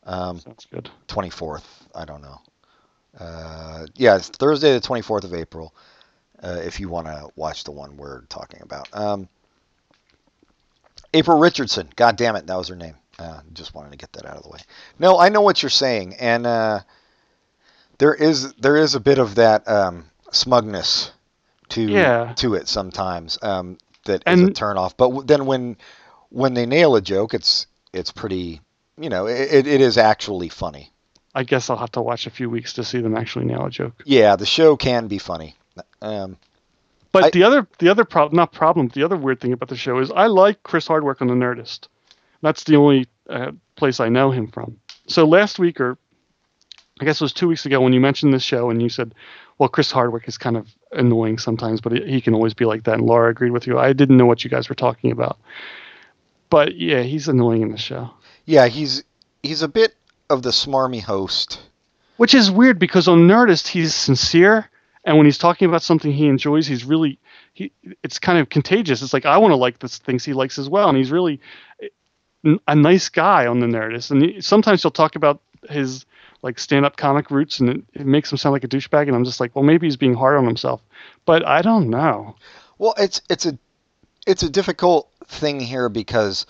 um, Sounds good. 24th. I don't know. Uh, yeah, it's Thursday the 24th of April. Uh, if you want to watch the one we're talking about. Um, April Richardson. God damn it, that was her name. Uh, just wanted to get that out of the way. No, I know what you're saying, and uh, there is there is a bit of that um, smugness to Yeah. to it sometimes um, that is a And- turnoff. But w- then when when they nail a joke, it's it's pretty. You know, it, it is actually funny. I guess I'll have to watch a few weeks to see them actually nail a joke. Yeah, the show can be funny. Um, But I- the other the other problem not problem the other weird thing about the show is I like Chris Hardwick on the Nerdist. That's the only uh, place I know him from. So last week or I guess it was two weeks ago when you mentioned this show and you said, well, Chris Hardwick is kind of annoying sometimes, but he, he can always be like that. And Laura agreed with you. I didn't know what you guys were talking about, but yeah, he's annoying in the show. yeah, he's he's a bit of the smarmy host. Which is weird because on Nerdist he's sincere, and when he's talking about something he enjoys, he's really he. It's kind of contagious. It's like I want to like the things he likes as well, and he's really a nice guy on the Nerdist. And he, sometimes he'll talk about his like stand-up comic roots, and it, it makes him sound like a douchebag. And I'm just like, well, maybe he's being hard on himself, but I don't know. Well, it's it's a it's a difficult thing here because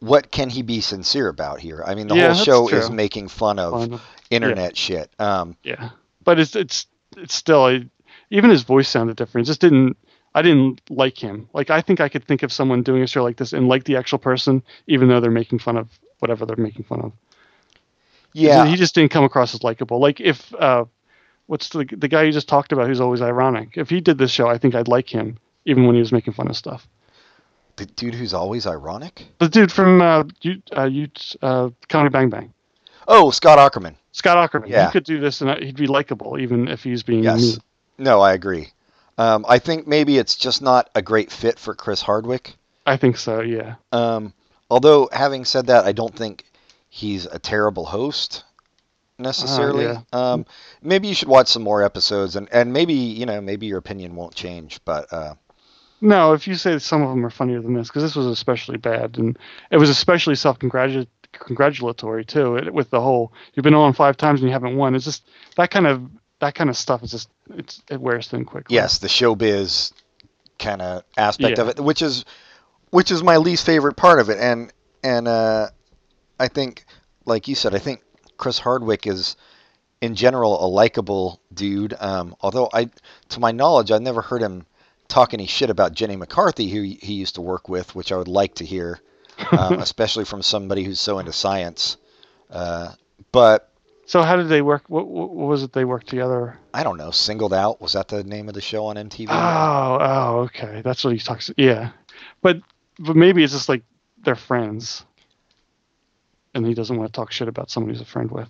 what can he be sincere about here? I mean, the Yeah, whole show is making fun of Fun. internet shit. Um, Yeah, but it's it's it's still I, even his voice sounded different. It just didn't. I didn't like him. Like I think I could think of someone doing a show like this and like the actual person, even though they're making fun of whatever they're making fun of. yeah, he just didn't come across as likable. Like if uh, what's the the guy you just talked about who's always ironic? If he did this show, I think I'd like him, even when he was making fun of stuff. The dude who's always ironic. The dude from uh, you, uh, you, uh, Comedy Bang Bang, Oh, Scott Aukerman. Scott Aukerman. Yeah. He could do this, and he'd be likable, even if he's being Yes. mean. No, I agree. Um, I think maybe it's just not a great fit for Chris Hardwick. I think so. Yeah. Um, although, having said that, I don't think he's a terrible host necessarily. yeah. Um, maybe you should watch some more episodes, and, and maybe you know maybe your opinion won't change. But uh, No, if you say some of them are funnier than this, because this was especially bad, and it was especially self-congratulatory too. It, with the whole "you've been on five times and you haven't won," it's just that kind of that kind of stuff is just it's it wears thin quickly. yes, the showbiz kind of aspect Yeah. of it, which is which is my least favorite part of it, and and uh, I think, like you said, I think Chris Hardwick is in general a likable dude. Um, although I, to my knowledge, I've never heard him talk any shit about Jenny McCarthy, who he used to work with, which I would like to hear, um, especially from somebody who's so into science. Uh, but So how did they work? What, what was it they worked together? I don't know. Singled out was that the name of the show on MTV? Oh, oh, okay. That's what he talks. Yeah, but but maybe it's just like they're friends, and he doesn't want to talk shit about somebody he's a friend with.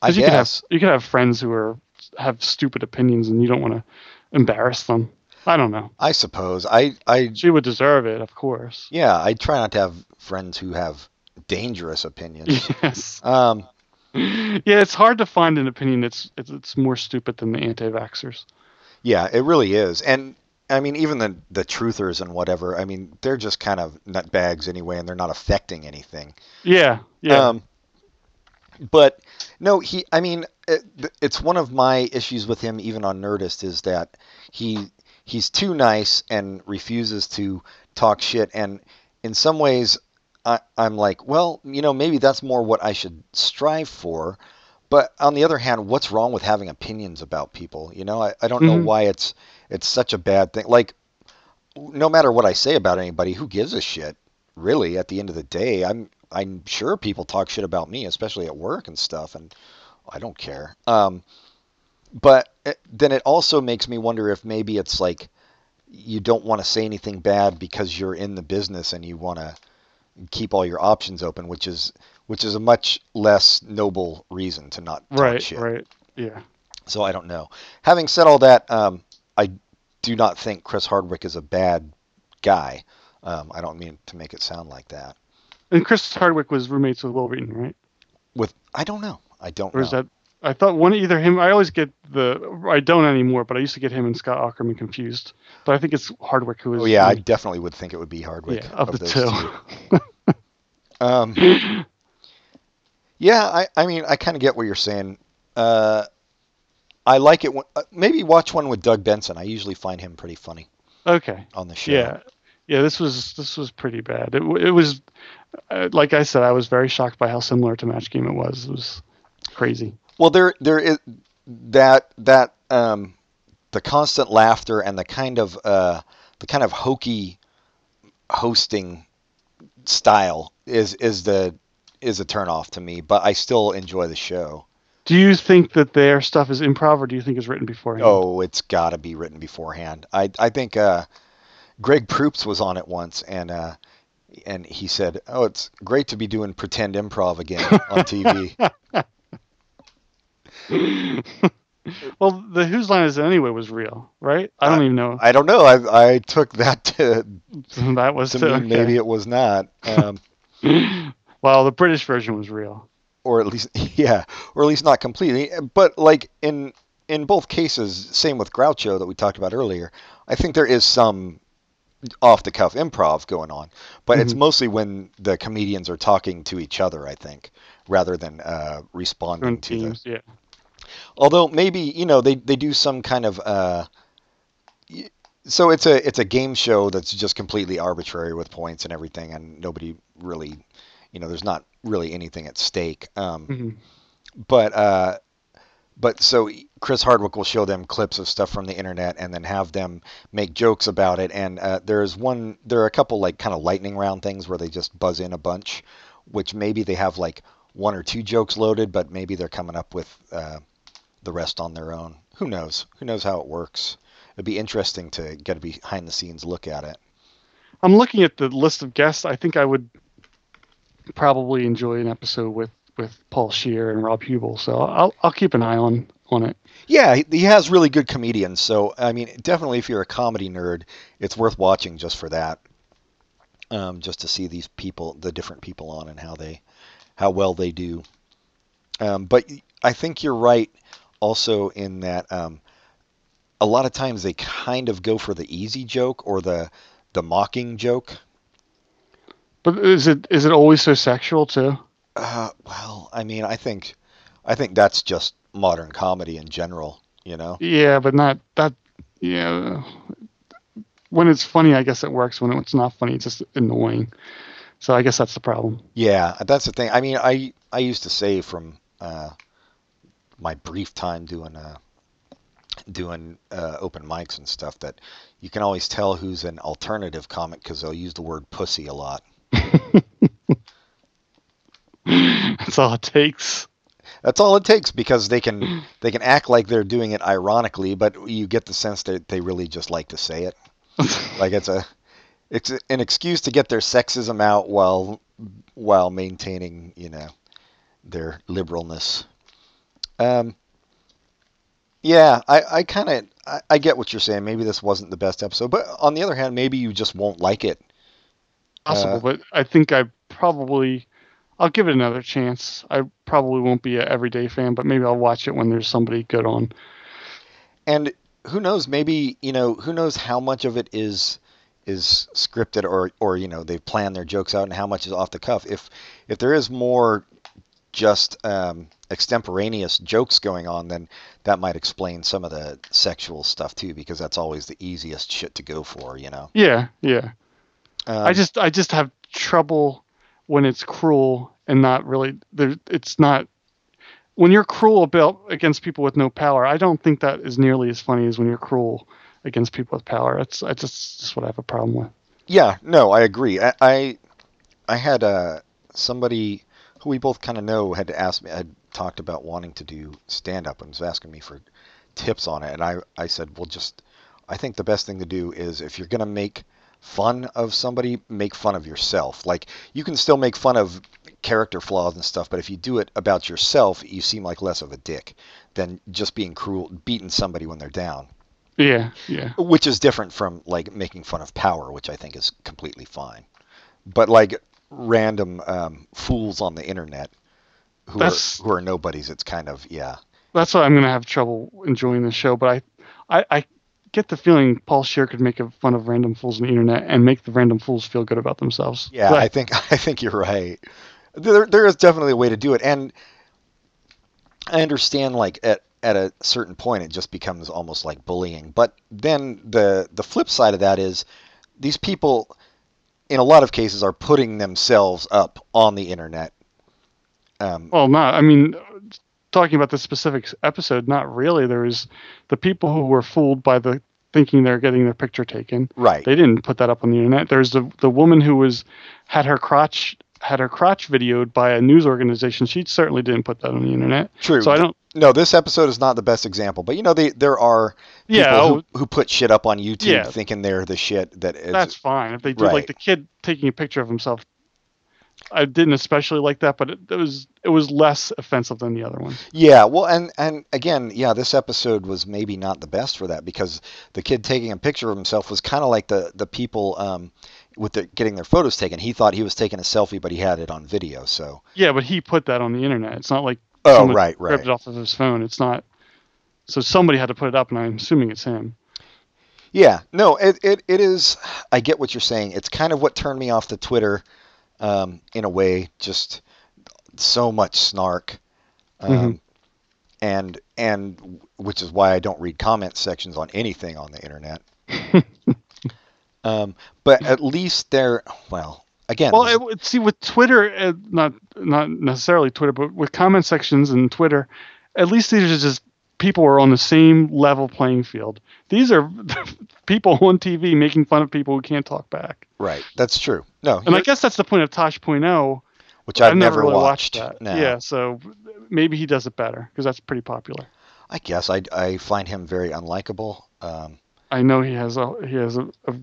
I you could have guess. you could have friends who are have stupid opinions, and you don't want to embarrass them. I don't know. I suppose. I I She would deserve it, of course. Yeah, I try not to have friends who have dangerous opinions. Yes. um, Yeah, it's hard to find an opinion that's it's, it's more stupid than the anti-vaxxers. yeah, it really is. And I mean, even the the truthers and whatever. I mean, they're just kind of nutbags anyway, and they're not affecting anything. Yeah, yeah. Um, but no, he. I mean, it, it's one of my issues with him, even on Nerdist, is that he he's too nice and refuses to talk shit. And in some ways, I, I'm like, well, you know, maybe that's more what I should strive for. But on the other hand, what's wrong with having opinions about people? You know, I, I don't know Mhm. why it's it's such a bad thing. Like, no matter what I say about anybody, who gives a shit? Really, at the end of the day, I'm I'm sure people talk shit about me, especially at work and stuff, and I don't care. Um, but it, then it also makes me wonder if maybe it's like you don't want to say anything bad because you're in the business and you want to keep all your options open, which is which is a much less noble reason to not right, shit. right. Yeah. So I don't know. Having said all that, um, I do not think Chris Hardwick is a bad guy. Um, I don't mean to make it sound like that. And Chris Hardwick was roommates with Wil Wheaton, right? With I don't know. I don't Or know. is that? I thought one either him. I always get the. I don't anymore, but I used to get him and Scott Aukerman confused. But I think it's Hardwick who is. oh yeah, I definitely would think it would be Hardwick yeah, of, the those two. Um, yeah, I, I mean, I kind of get what you're saying. Uh, I like it. When, uh, maybe watch one with Doug Benson. I usually find him pretty funny okay. on the show. Yeah, yeah. This was this was pretty bad. It, it was, uh, like I said, I was very shocked by how similar to Match Game it was. It was crazy. Well, there there is that that um, the constant laughter and the kind of uh, the kind of hokey hosting style is is the is a turnoff to me. But I still enjoy the show. Do you think that their stuff is improv, or do you think it's written beforehand? Oh, it's got to be written beforehand. I I think uh, Greg Proops was on it once, and uh, and he said, "Oh, it's great to be doing pretend improv again on TV." well, the Whose Line Is It Anyway was real, right? I don't even know. I don't know. I I took that to that was to mean okay. maybe it was not. Um, well, the British version was real. or at least yeah, or at least not completely. But like in in both cases, same with Groucho that we talked about earlier. I think there is some off the cuff improv going on, but it's Mhm. mostly when the comedians are talking to each other. I think rather than uh, responding On to the. yeah. Although maybe you know they they do some kind of. Uh, so it's a it's a game show that's just completely arbitrary with points and everything, and nobody really, you know, there's not really anything at stake. Um, hmm but uh, but so Chris Hardwick will show them clips of stuff from the internet and then have them make jokes about it. And uh, there's one, there are a couple like kind of lightning round things where they just buzz in a bunch, which maybe they have like one or two jokes loaded, but maybe they're coming up with uh, the rest on their own. Who knows? Who knows how it works? It'd be interesting to get a behind the scenes look at it. I'm looking at the list of guests. I think I would probably enjoy an episode with with Paul Scheer and Rob Huebel. So I'll I'll keep an eye on on it. Yeah, he- he has really good comedians. So I mean, definitely if you're a comedy nerd, it's worth watching just for that. Um, just to see these people, the different people on and how they, how well they do. Um, but I think you're right, also in that um, a lot of times they kind of go for the easy joke or the the mocking joke. But is it is it always so sexual too? Uh, well, I mean, I think, I think that's just modern comedy in general. You know. Yeah, but not that. Yeah, when it's funny, I guess it works. When it's not funny, it's just annoying. So I guess that's the problem. Yeah, that's the thing. I mean, I I used to say from uh, my brief time doing uh, doing uh, open mics and stuff that you can always tell who's an alternative comic because they'll use the word pussy a lot. That's all it takes. That's all it takes because they can they can act like they're doing it ironically, but you get the sense that they really just like to say it. Like it's a it's an excuse to get their sexism out while while maintaining, you know, their liberalness. Um, yeah, I, I kind of I, I get what you're saying. Maybe this wasn't the best episode, but on the other hand, maybe you just won't like it. possible, Uh, but I think I probably I'll give it another chance. I probably won't be an everyday fan, but maybe I'll watch it when there's somebody good on. and who knows maybe you know who knows how much of it is is scripted or or you know they've planned their jokes out and how much is off the cuff if if there is more just um, extemporaneous jokes going on then that might explain some of the sexual stuff too because that's always the easiest shit to go for you know Yeah, yeah. um, I just I just have trouble when it's cruel and not really there. It's not when you're cruel about against people with no power. I don't think that is nearly as funny as when you're cruel against people with power. That's I just just what I have a problem with. Yeah, no, I agree. I I, I had uh, somebody who we both kind of know had asked me, had talked about wanting to do stand up and was asking me for tips on it, and I I said, well, just I think the best thing to do is if you're gonna make fun of somebody, make fun of yourself. Like you can still make fun of character flaws and stuff, but if you do it about yourself, you seem like less of a dick than just being cruel, beating somebody when they're down. Yeah, yeah. which is different from like making fun of power, which I think is completely fine. But like random um, fools on the internet who That's- are who are nobodies, it's kind of yeah. That's why I'm gonna have trouble enjoying the show. But I, I, I get the feeling Paul Scheer could make a fun of random fools on the internet and make the random fools feel good about themselves. Yeah, But I think I think you're right. There there is definitely a way to do it, and I understand like at at a certain point it just becomes almost like bullying. But then the the flip side of that is these people, in a lot of cases, are putting themselves up on the internet. Um, Well, not. I mean, talking about the specific episode, not really. There was the people who were fooled by the thinking they're getting their picture taken. right. They didn't put that up on the internet. There's the the woman who was had her crotch had her crotch videoed by a news organization. She certainly didn't put that on the internet. True. So I don't. No, this episode is not the best example, but you know, they, there are people Yeah, who, oh, who put shit up on YouTube Yeah. thinking they're the shit that is. that's fine. If they did Right. like the kid taking a picture of himself, I didn't especially like that, but it, it was it was less offensive than the other one. Yeah, well, and and again, yeah, this episode was maybe not the best for that because the kid taking a picture of himself was kind of like the the people um, with the getting their photos taken. He thought he was taking a selfie, but he had it on video. So, Yeah, but he put that on the internet. It's not like oh, someone right, grabbed right. it off of his phone. It's not. So somebody had to put it up, and I'm assuming it's him. Yeah, no, it, it it is. I get what you're saying. It's kind of what turned me off the Twitter, um, in a way. Just so much snark, um, Mhm. and and which is why I don't read comment sections on anything on the internet. um, but at least they're well. Again, Well, it, see, with Twitter, uh, not not necessarily Twitter, but with comment sections and Twitter, at least these are just people are on the same level playing field. These are people on TV making fun of people who can't talk back. right. That's true. No, And I guess that's the point of Tosh Tosh.0. which I've, never, really watched. that. No. Yeah, so maybe he does it better because that's pretty popular. I guess I I find him very unlikable. Um, I know he has a he has a, a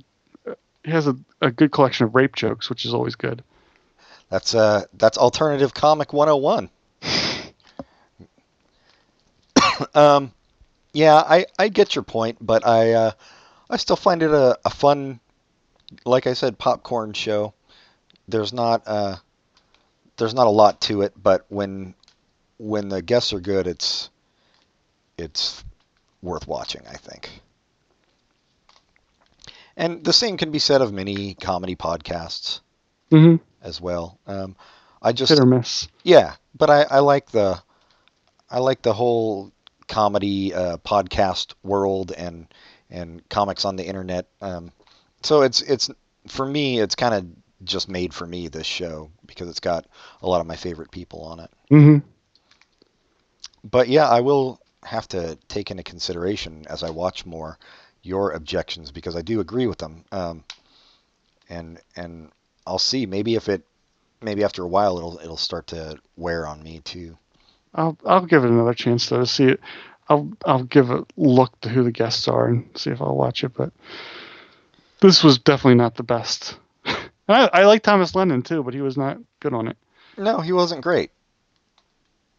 he has a, a good collection of rape jokes, which is always good. That's uh that's alternative comic 101. um yeah, I I get your point, but I uh I still find it a, a fun like I said popcorn show. There's not uh there's not a lot to it, but when when the guests are good, it's it's worth watching, I think. And the same can be said of many comedy podcasts Mm-hmm. as well. Um, I just Hit or miss. yeah, but I, I like the I like the whole comedy uh, podcast world and and comics on the internet. Um, so it's it's for me it's kind of just made for me this show because it's got a lot of my favorite people on it. Mm-hmm. But yeah, I will have to take into consideration as I watch more your objections because I do agree with them. Um, and and I'll see maybe if it maybe after a while it'll it'll start to wear on me too. I'll I'll give it another chance though to see it. I'll I'll give a look to who the guests are and see if I'll watch it. But this was definitely not the best. and I, I like Thomas Lennon too, but he was not good on it. No, he wasn't great.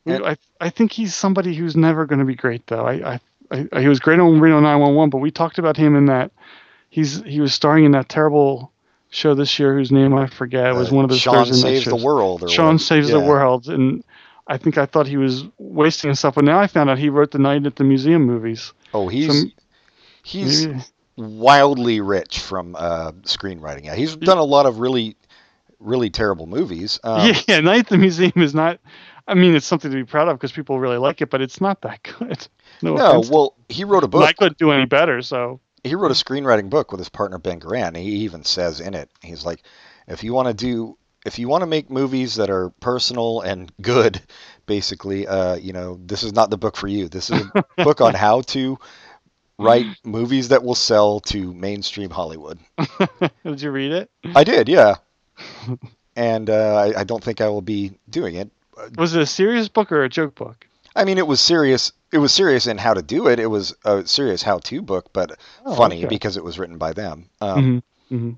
And- I I think he's somebody who's never going to be great though. I, I I he was great on Reno 911, but we talked about him in that he's he was starring in that terrible show this year whose name I forget. It was Uh, one of the Sean in saves the world. Or Sean what- Saves the. World, and I think I thought he was wasting himself, but now I found out he wrote the Night at the Museum movies. Oh, he's Some- he's Maybe- wildly rich from uh, screenwriting. Yeah, he's done a lot of really really terrible movies. Um, yeah, Night at the Museum is not. I mean, it's something to be proud of because people really like it, but it's not that good. No, No, well, he wrote a And book. I couldn't do any better. So he wrote a screenwriting book with his partner Ben Garant. He even says in it, he's like, if you want to do, if you want to make movies that are personal and good, basically, uh, you know, this is not the book for you. This is a book on how to write movies that will sell to mainstream Hollywood. did you read it? I did, yeah. And uh, I, I don't think I will be doing it. Was it a serious book or a joke book? I mean, it was serious. It was serious in how to do it. It was a serious how-to book, but Oh, funny okay. because it was written by them. Um, hmm hmm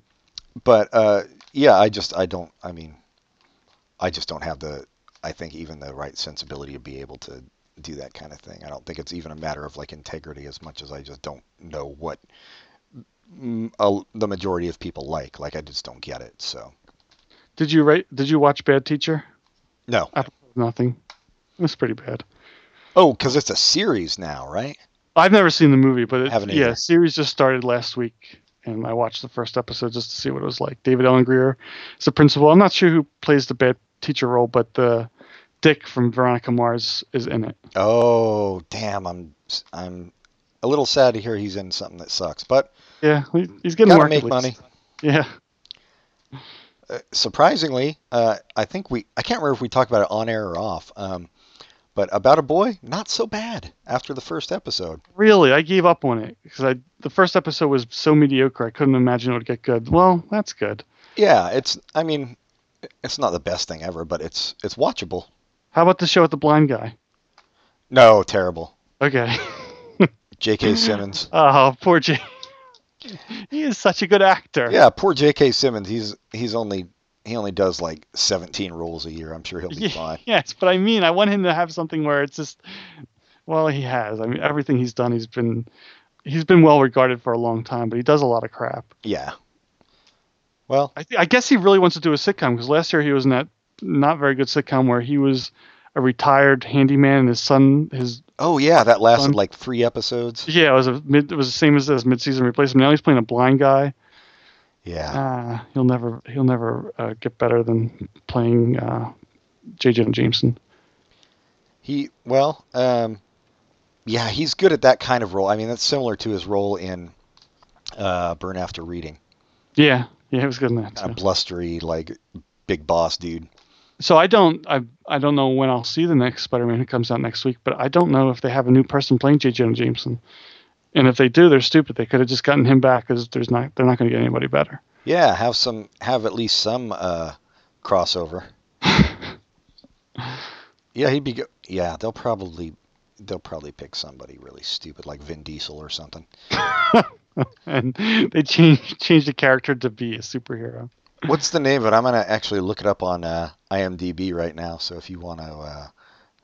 but uh, yeah, I just I don't. I mean, I just don't have the. I think even the right sensibility to be able to do that kind of thing. I don't think it's even a matter of like integrity as much as I just don't know what uh, the majority of people like. Like I just don't get it. So Did you write? Did you watch Bad Teacher? no. I nothing. It was pretty bad. Oh, because it's a series now, right? I've never seen the movie, but it, yeah, series just started last week, and I watched the first episode just to see what it was like. David Alan Grier is the principal. I'm not sure who plays the bad teacher role, but the Dick from Veronica Mars is in it. Oh, damn! I'm I'm a little sad to hear he's in something that sucks, but Yeah, he's getting gotta work make money. Yeah, Uh, surprisingly, uh, I think we I can't remember if we talked about it on air or off. Um, but about a boy, not so bad after the first episode. really, I gave up on it because I the first episode was so mediocre. I couldn't imagine it would get good. Well, that's good. Yeah, it's I mean, it's not the best thing ever, but it's it's watchable. How about the show with the blind guy? No, terrible. Okay. J.K. Simmons. Oh, poor Jay. he is such a good actor. Yeah, poor J.K. Simmons. He's he's only he only does like 17 roles a year. I'm sure he'll be Ye- fine. Yes, but I mean, I want him to have something where it's just, well, he has. I mean, everything he's done, he's been, he's been well regarded for a long time, but he does a lot of crap. Yeah. Well, I, th- I guess he really wants to do a sitcom because last year he was in that not very good sitcom where he was a retired handyman and his son, his oh yeah, that lasted Fun. like three episodes. yeah, it was a mid, it was the same as as mid-season replacement. Now he's playing a blind guy. Yeah. Ah, he'll never, he'll never uh, get better than playing uh, J. Jonah Jameson. He well, um, yeah, he's good at that kind of role. I mean, that's similar to his role in uh, Burn After Reading. Yeah, yeah, he was good in that. Kind too. of blustery, like big boss dude. So I don't I I don't know when I'll see the next Spider-Man who comes out next week, but I don't know if they have a new person playing J. Jonah Jameson. And if they do, they're stupid. They could have just gotten him back because there's not they're not going to get anybody better. Yeah, have some, have at least some uh, crossover. yeah, he'd be. Go- yeah, they'll probably, they'll probably pick somebody really stupid like Vin Diesel or something. and they changed changed the character to be a superhero. What's the name of it? I'm gonna actually look it up on uh, IMDb right now. So if you want to uh,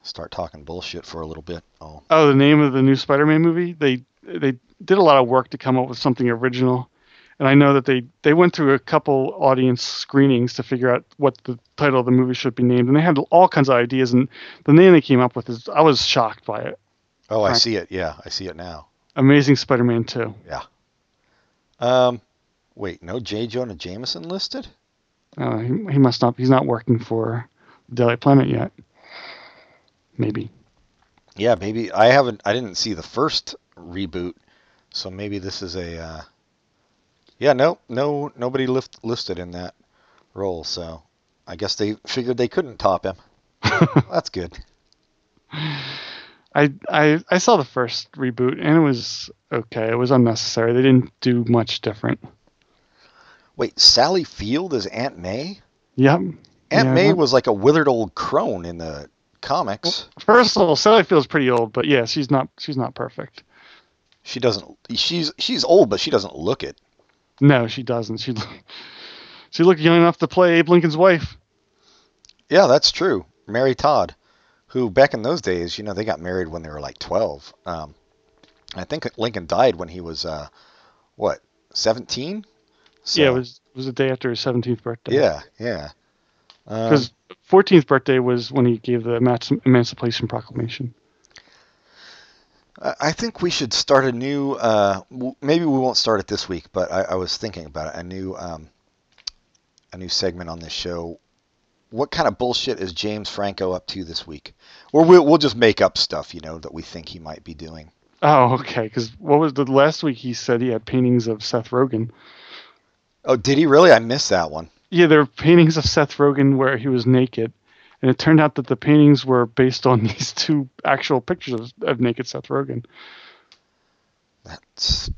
start talking bullshit for a little bit, oh, Oh, the name of the new Spider-Man movie? They they did a lot of work to come up with something original. And I know that they they went through a couple audience screenings to figure out what the title of the movie should be named, and they had all kinds of ideas. And the name they came up with is I was shocked by it. oh, I Right. see it. Yeah, I see it now. Amazing Spider-Man 2. Yeah. Um, wait, no J. Jonah Jameson listed? Uh, he, he must not. He's not working for the Daily Planet yet. Maybe. Yeah, maybe I haven't. I didn't see the first reboot, so maybe this is a. Uh, yeah, no, no, nobody lift, listed in that role. So I guess they figured they couldn't top him. That's good. I, I I saw the first reboot and it was okay. It was unnecessary. They didn't do much different. Wait, Sally Field is Aunt May? Yep. Aunt Yeah, May was like a withered old crone in the comics. First of all, Sally Field's pretty old, but yeah, she's not she's not perfect. She doesn't. She's she's old, but she doesn't look it. No, she doesn't. She she looked young enough to play Abe Lincoln's wife. Yeah, that's true. Mary Todd, who back in those days, you know, they got married when they were like 12. Um, I think Lincoln died when he was, uh, what, 17? yeah, it was it was the day after his 17th birthday. Yeah, yeah. Um, Because 14th birthday was when he gave the Emancipation Proclamation. I I think we should start a new. Uh, maybe we won't start it this week, but I, I was thinking about it. A new, um, a new segment on this show. What kind of bullshit is James Franco up to this week? Or we'll, we'll just make up stuff, you know, that we think he might be doing. Oh, okay. Because what was the last week? He said he had paintings of Seth Rogen. Oh, did he really? I missed that one. Yeah, there were paintings of Seth Rogen where he was naked, and it turned out that the paintings were based on these two actual pictures of, of naked Seth Rogen. That's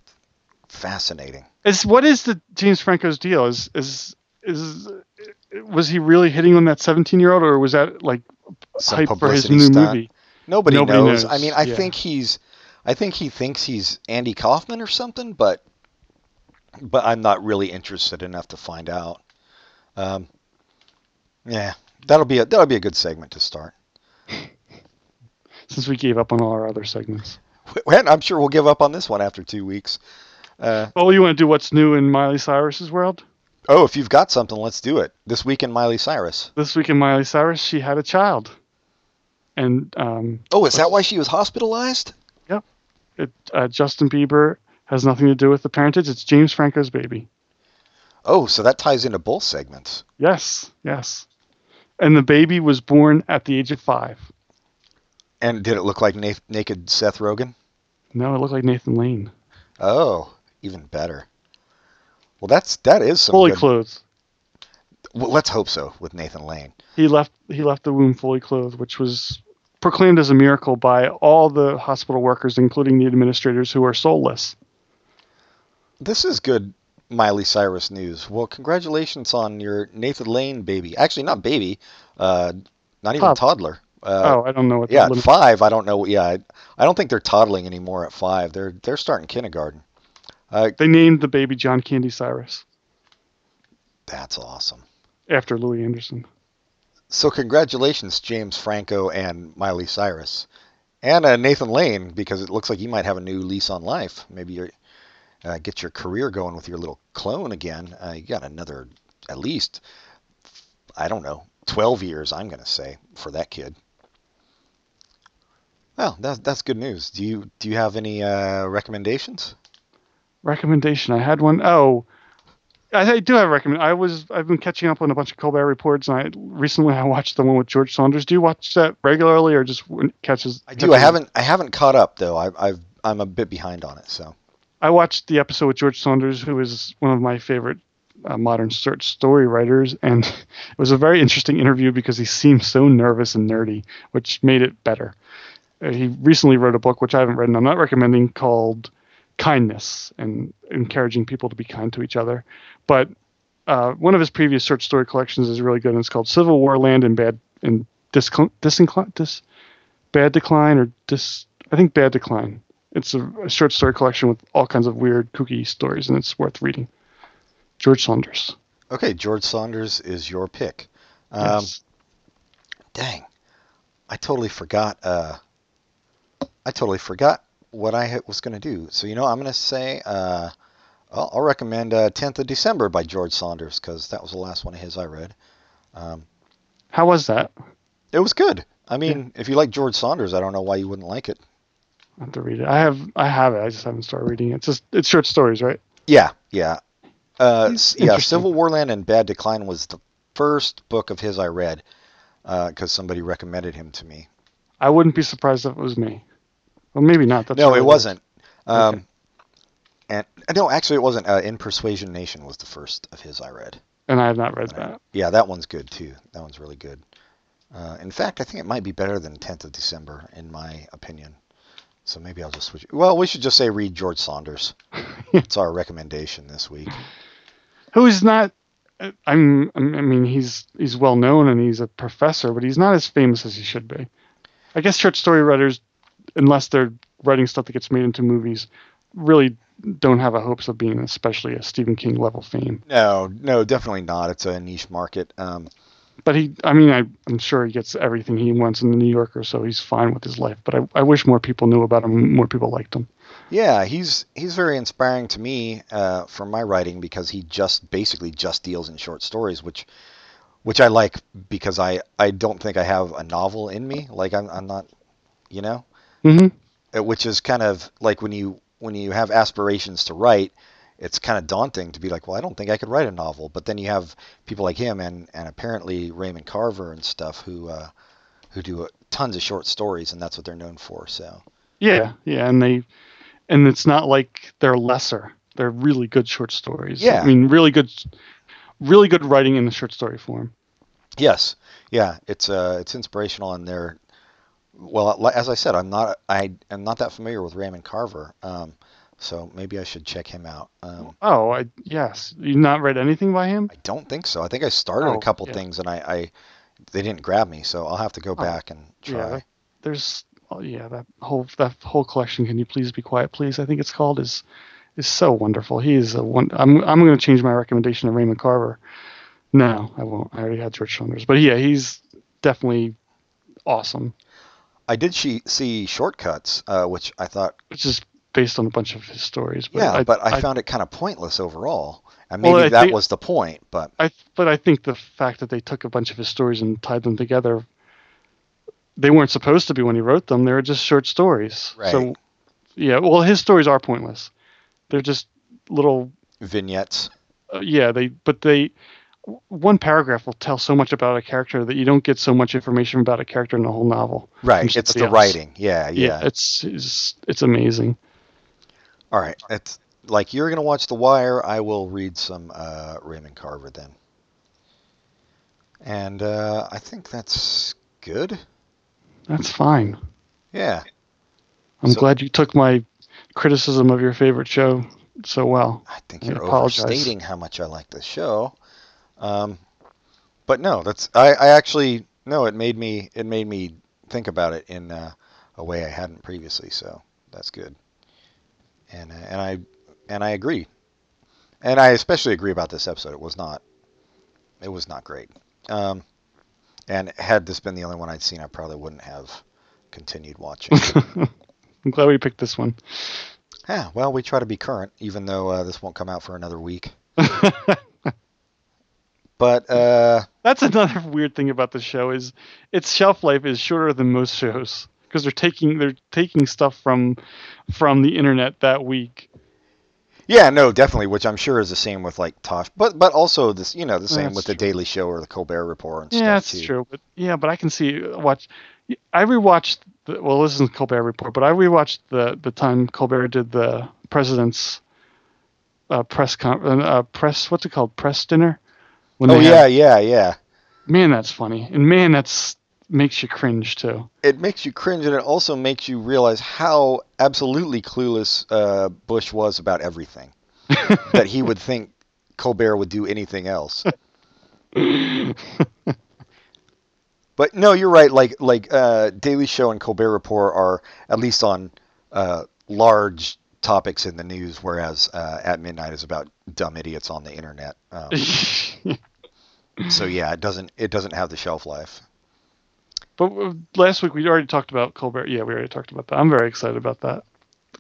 fascinating. Is what is the James Franco's deal? Is is is was he really hitting on that 17 year old, or was that like Some hype for his new stunt. movie? Nobody, Nobody knows. knows, I mean, I yeah. think he's, I think he thinks he's Andy Kaufman or something, but, but I'm not really interested enough to find out. Um, yeah, that'll be a that'll be a good segment to start. since we gave up on all our other segments. Well, I'm sure we'll give up on this one after two weeks. Uh, Oh, you want to do what's new in Miley Cyrus's world? oh, if you've got something, let's do it. This week in Miley Cyrus. This week in Miley Cyrus, she had a child, and um, Oh, is that why she was hospitalized? it, uh, Justin Bieber has nothing to do with the parentage. It's James Franco's baby. Oh, so that ties into both segments. Yes, yes. And the baby was born at the age of five. And did it look like na- naked Seth Rogen? No, it looked like Nathan Lane, Oh, even better. Well, that's that is some fully good- clothed. Well, let's hope so with Nathan Lane. He left. He left the womb fully clothed, which was proclaimed as a miracle by all the hospital workers, including the administrators, who are soulless. This is good Miley Cyrus news. Well, congratulations on your Nathan Lane baby. Actually, not baby, uh, not even Toddler. toddler. Uh, oh, I don't know what. yeah, at five. I don't know. Yeah, I, I don't think they're toddling anymore at five. They're they're starting kindergarten. Uh, They named the baby John Candy Cyrus that's awesome. after Louie Anderson. So congratulations, James Franco and Miley Cyrus, and uh, Nathan Lane, because it looks like you might have a new lease on life. Maybe you uh, get your career going with your little clone again. Uh, you got another, at least, I don't know, twelve years. I'm gonna say for that kid. Well, that's that's good news. Do you do you have any uh, recommendations? recommendation. I had one. Oh, I, I do have a recommend. I was I've been catching up on a bunch of Colbert reports, and I recently I watched the one with George Saunders. Do you watch that regularly, or just catches? I do. I haven't I haven't caught up though. I, I've I'm a bit behind on it. So I watched the episode with George Saunders, who is one of my favorite uh, modern search story writers, and it was a very interesting interview because he seemed so nervous and nerdy, which made it better. Uh, he recently wrote a book, which I haven't read, and I'm not recommending, called Kindness and encouraging people to be kind to each other. But uh, one of his previous short story collections is really good, and it's called Civil War Land and Bad and Discl- Disincline, Dis, Bad Decline or Dis. I think Bad Decline. It's a, a short story collection with all kinds of weird, kooky stories, and it's worth reading. George Saunders. okay, George Saunders is your pick. Um, Yes. Dang, I totally forgot. Uh, I totally forgot what I was going to do. So you know, I'm going to say uh, I'll, I'll recommend uh, 10th of December by George Saunders because that was the last one of his I read. Um, How was that? it was good. I mean, if you like George Saunders, I don't know why you wouldn't like it. I have to read it. I have. I have it. I just haven't started reading it. It's just it's short stories, right? Yeah, yeah, uh, yeah. Civil War Land and Bad Decline was the first book of his I read because somebody recommended him to me. I wouldn't be surprised if it was me. Well, maybe not. That's no, it wasn't. Um, Okay. And uh, no, actually, it wasn't. Uh, In Persuasion Nation was the first of his I read. And I have not read that. Yeah, that one's good too. That one's really good. Uh, in fact, I think it might be better than 10th of December, in my opinion. So maybe I'll just switch. Well, we should just say read George Saunders. it's our recommendation this week. Who is not? uh, I'm. I mean, he's he's well known and he's a professor, but he's not as famous as he should be. I guess short story writers, unless they're writing stuff that gets made into movies, really don't have a hopes of being especially a Stephen King level fame. No, no, definitely not. It's a niche market. Um, But he, I mean, I, I'm sure he gets everything he wants in the New Yorker, so he's fine with his life. But I, I wish more people knew about him, more people liked him. yeah, he's he's very inspiring to me uh, for my writing because he just basically just deals in short stories, which which I like because I I don't think I have a novel in me. Like I'm I'm not, you know. hmm uh, which is kind of like when you when you have aspirations to write it's kind of daunting to be like well i don't think i could write a novel but then you have people like him and and apparently raymond carver and stuff who uh who do uh, tons of short stories and that's what they're known for so Yeah, yeah, and they, and it's not like they're lesser. They're really good short stories. Yeah. I mean, really good, really good writing in the short story form. yes yeah it's uh it's inspirational and they're well as i said i'm not i am not that familiar with raymond carver um so maybe i should check him out um Oh, I yes. You've not read anything by him? I don't think so. I think I started a Oh, couple yeah. things and I, I they didn't grab me, so I'll have to go back and try. Yeah. There's, oh, yeah, that whole that whole collection. Can you please be quiet, please? I think it's called is is so wonderful. He is a one. I'm I'm going to change my recommendation to Raymond Carver. No, I won't. I already had George Saunders, but yeah, he's definitely awesome. I did she, see shortcuts, uh, which I thought, which is based on a bunch of his stories. But yeah, I, but I, I, found it kind of pointless overall. And maybe Well, that think- was the point, but I, but I think the fact that they took a bunch of his stories and tied them together, they weren't supposed to be when he wrote them. They were just short stories. So, yeah, well, his stories are pointless. They're just little, vignettes. uh, yeah. They, but they, one paragraph will tell so much about a character that you don't get so much information about a character in the whole novel. Right. It's the else. writing. Yeah, Yeah, yeah. it's, it's it's amazing. All right. It's like you're gonna watch The Wire. I will read some uh, Raymond Carver then. And uh, I think that's good. That's fine. Yeah. I'm So- glad you took my criticism of your favorite show so well. I think I you're apologize. overstating how much I like this show. Um, but no, that's I, I actually no. It made me it made me think about it in uh, a way I hadn't previously. So that's good. And uh, and I and I agree. And I especially agree about this episode. It was not it was not great. Um, and had this been the only one I'd seen, I probably wouldn't have continued watching. I'm glad we picked this one. yeah, well, we try to be current, even though uh, this won't come out for another week. But uh, That's another weird thing about the show is its shelf life is shorter than most shows because they're taking they're taking stuff from from the internet that week. yeah, no, definitely, which I'm sure is the same with like Tosh, but but also this, you know, the same That's with the. Daily Show or the Colbert Report and Yeah, stuff that's too. true. But yeah, but I can see watch. I rewatched. The, well, this isn't Colbert Report, but I rewatched the the time Colbert did the president's uh, press con uh, press what's it called press dinner. When Oh yeah, had- yeah, yeah. man, that's funny, and man, that's makes you cringe too. It makes you cringe, and it also makes you realize how absolutely clueless uh, Bush was about everything. that he would think Colbert would do anything else. But no, you're right. Like like uh, Daily Show and Colbert Report are at least on uh, large topics in the news, whereas uh, At Midnight is about dumb idiots on the internet. Um, so yeah, it doesn't it doesn't have the shelf life. But uh, last week we already talked about Colbert. Yeah, we already talked about that. I'm very excited about that.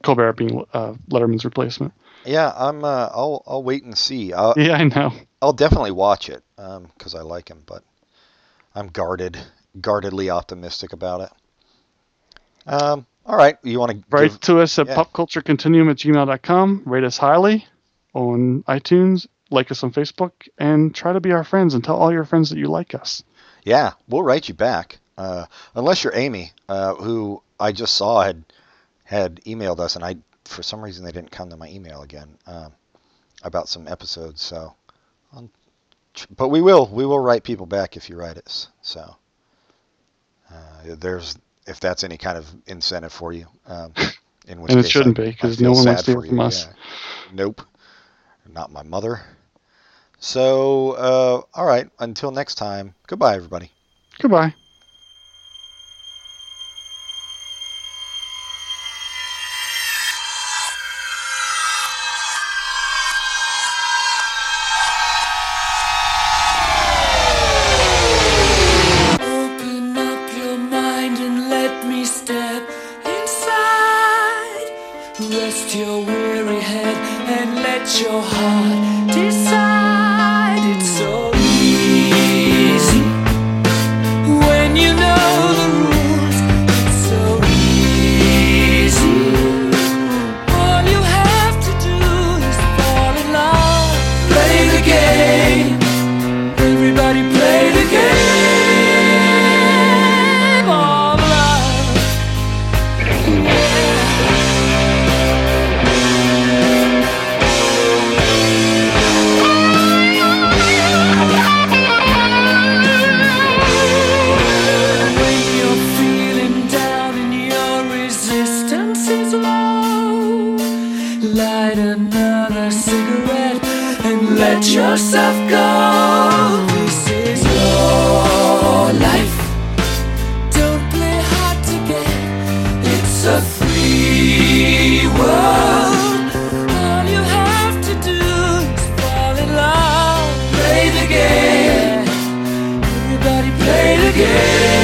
Colbert being uh, Letterman's replacement. Yeah, I'm. Uh, I'll I'll wait and see. I'll, Yeah, I know. I'll definitely watch it because I like him, but I'm guarded, guardedly optimistic about it. Um, all right, you want to Write to us at yeah. popculturecontinuum at gmail.com. Rate us highly on iTunes. Like us on Facebook. And try to be our friends and tell all your friends that you like us. Yeah, we'll write you back. Uh, unless you're Amy, uh, who I just saw had had emailed us, and I for some reason they didn't come to my email again um, about some episodes. So, um, but we will we will write people back if you write us. So uh, there's if that's any kind of incentive for you. Um, in which And it shouldn't I- be, I 'cause feel no one wants to hear from you, us. yeah. Nope, not my mother. So, uh, all right. Until next time. Goodbye, everybody. Goodbye. again.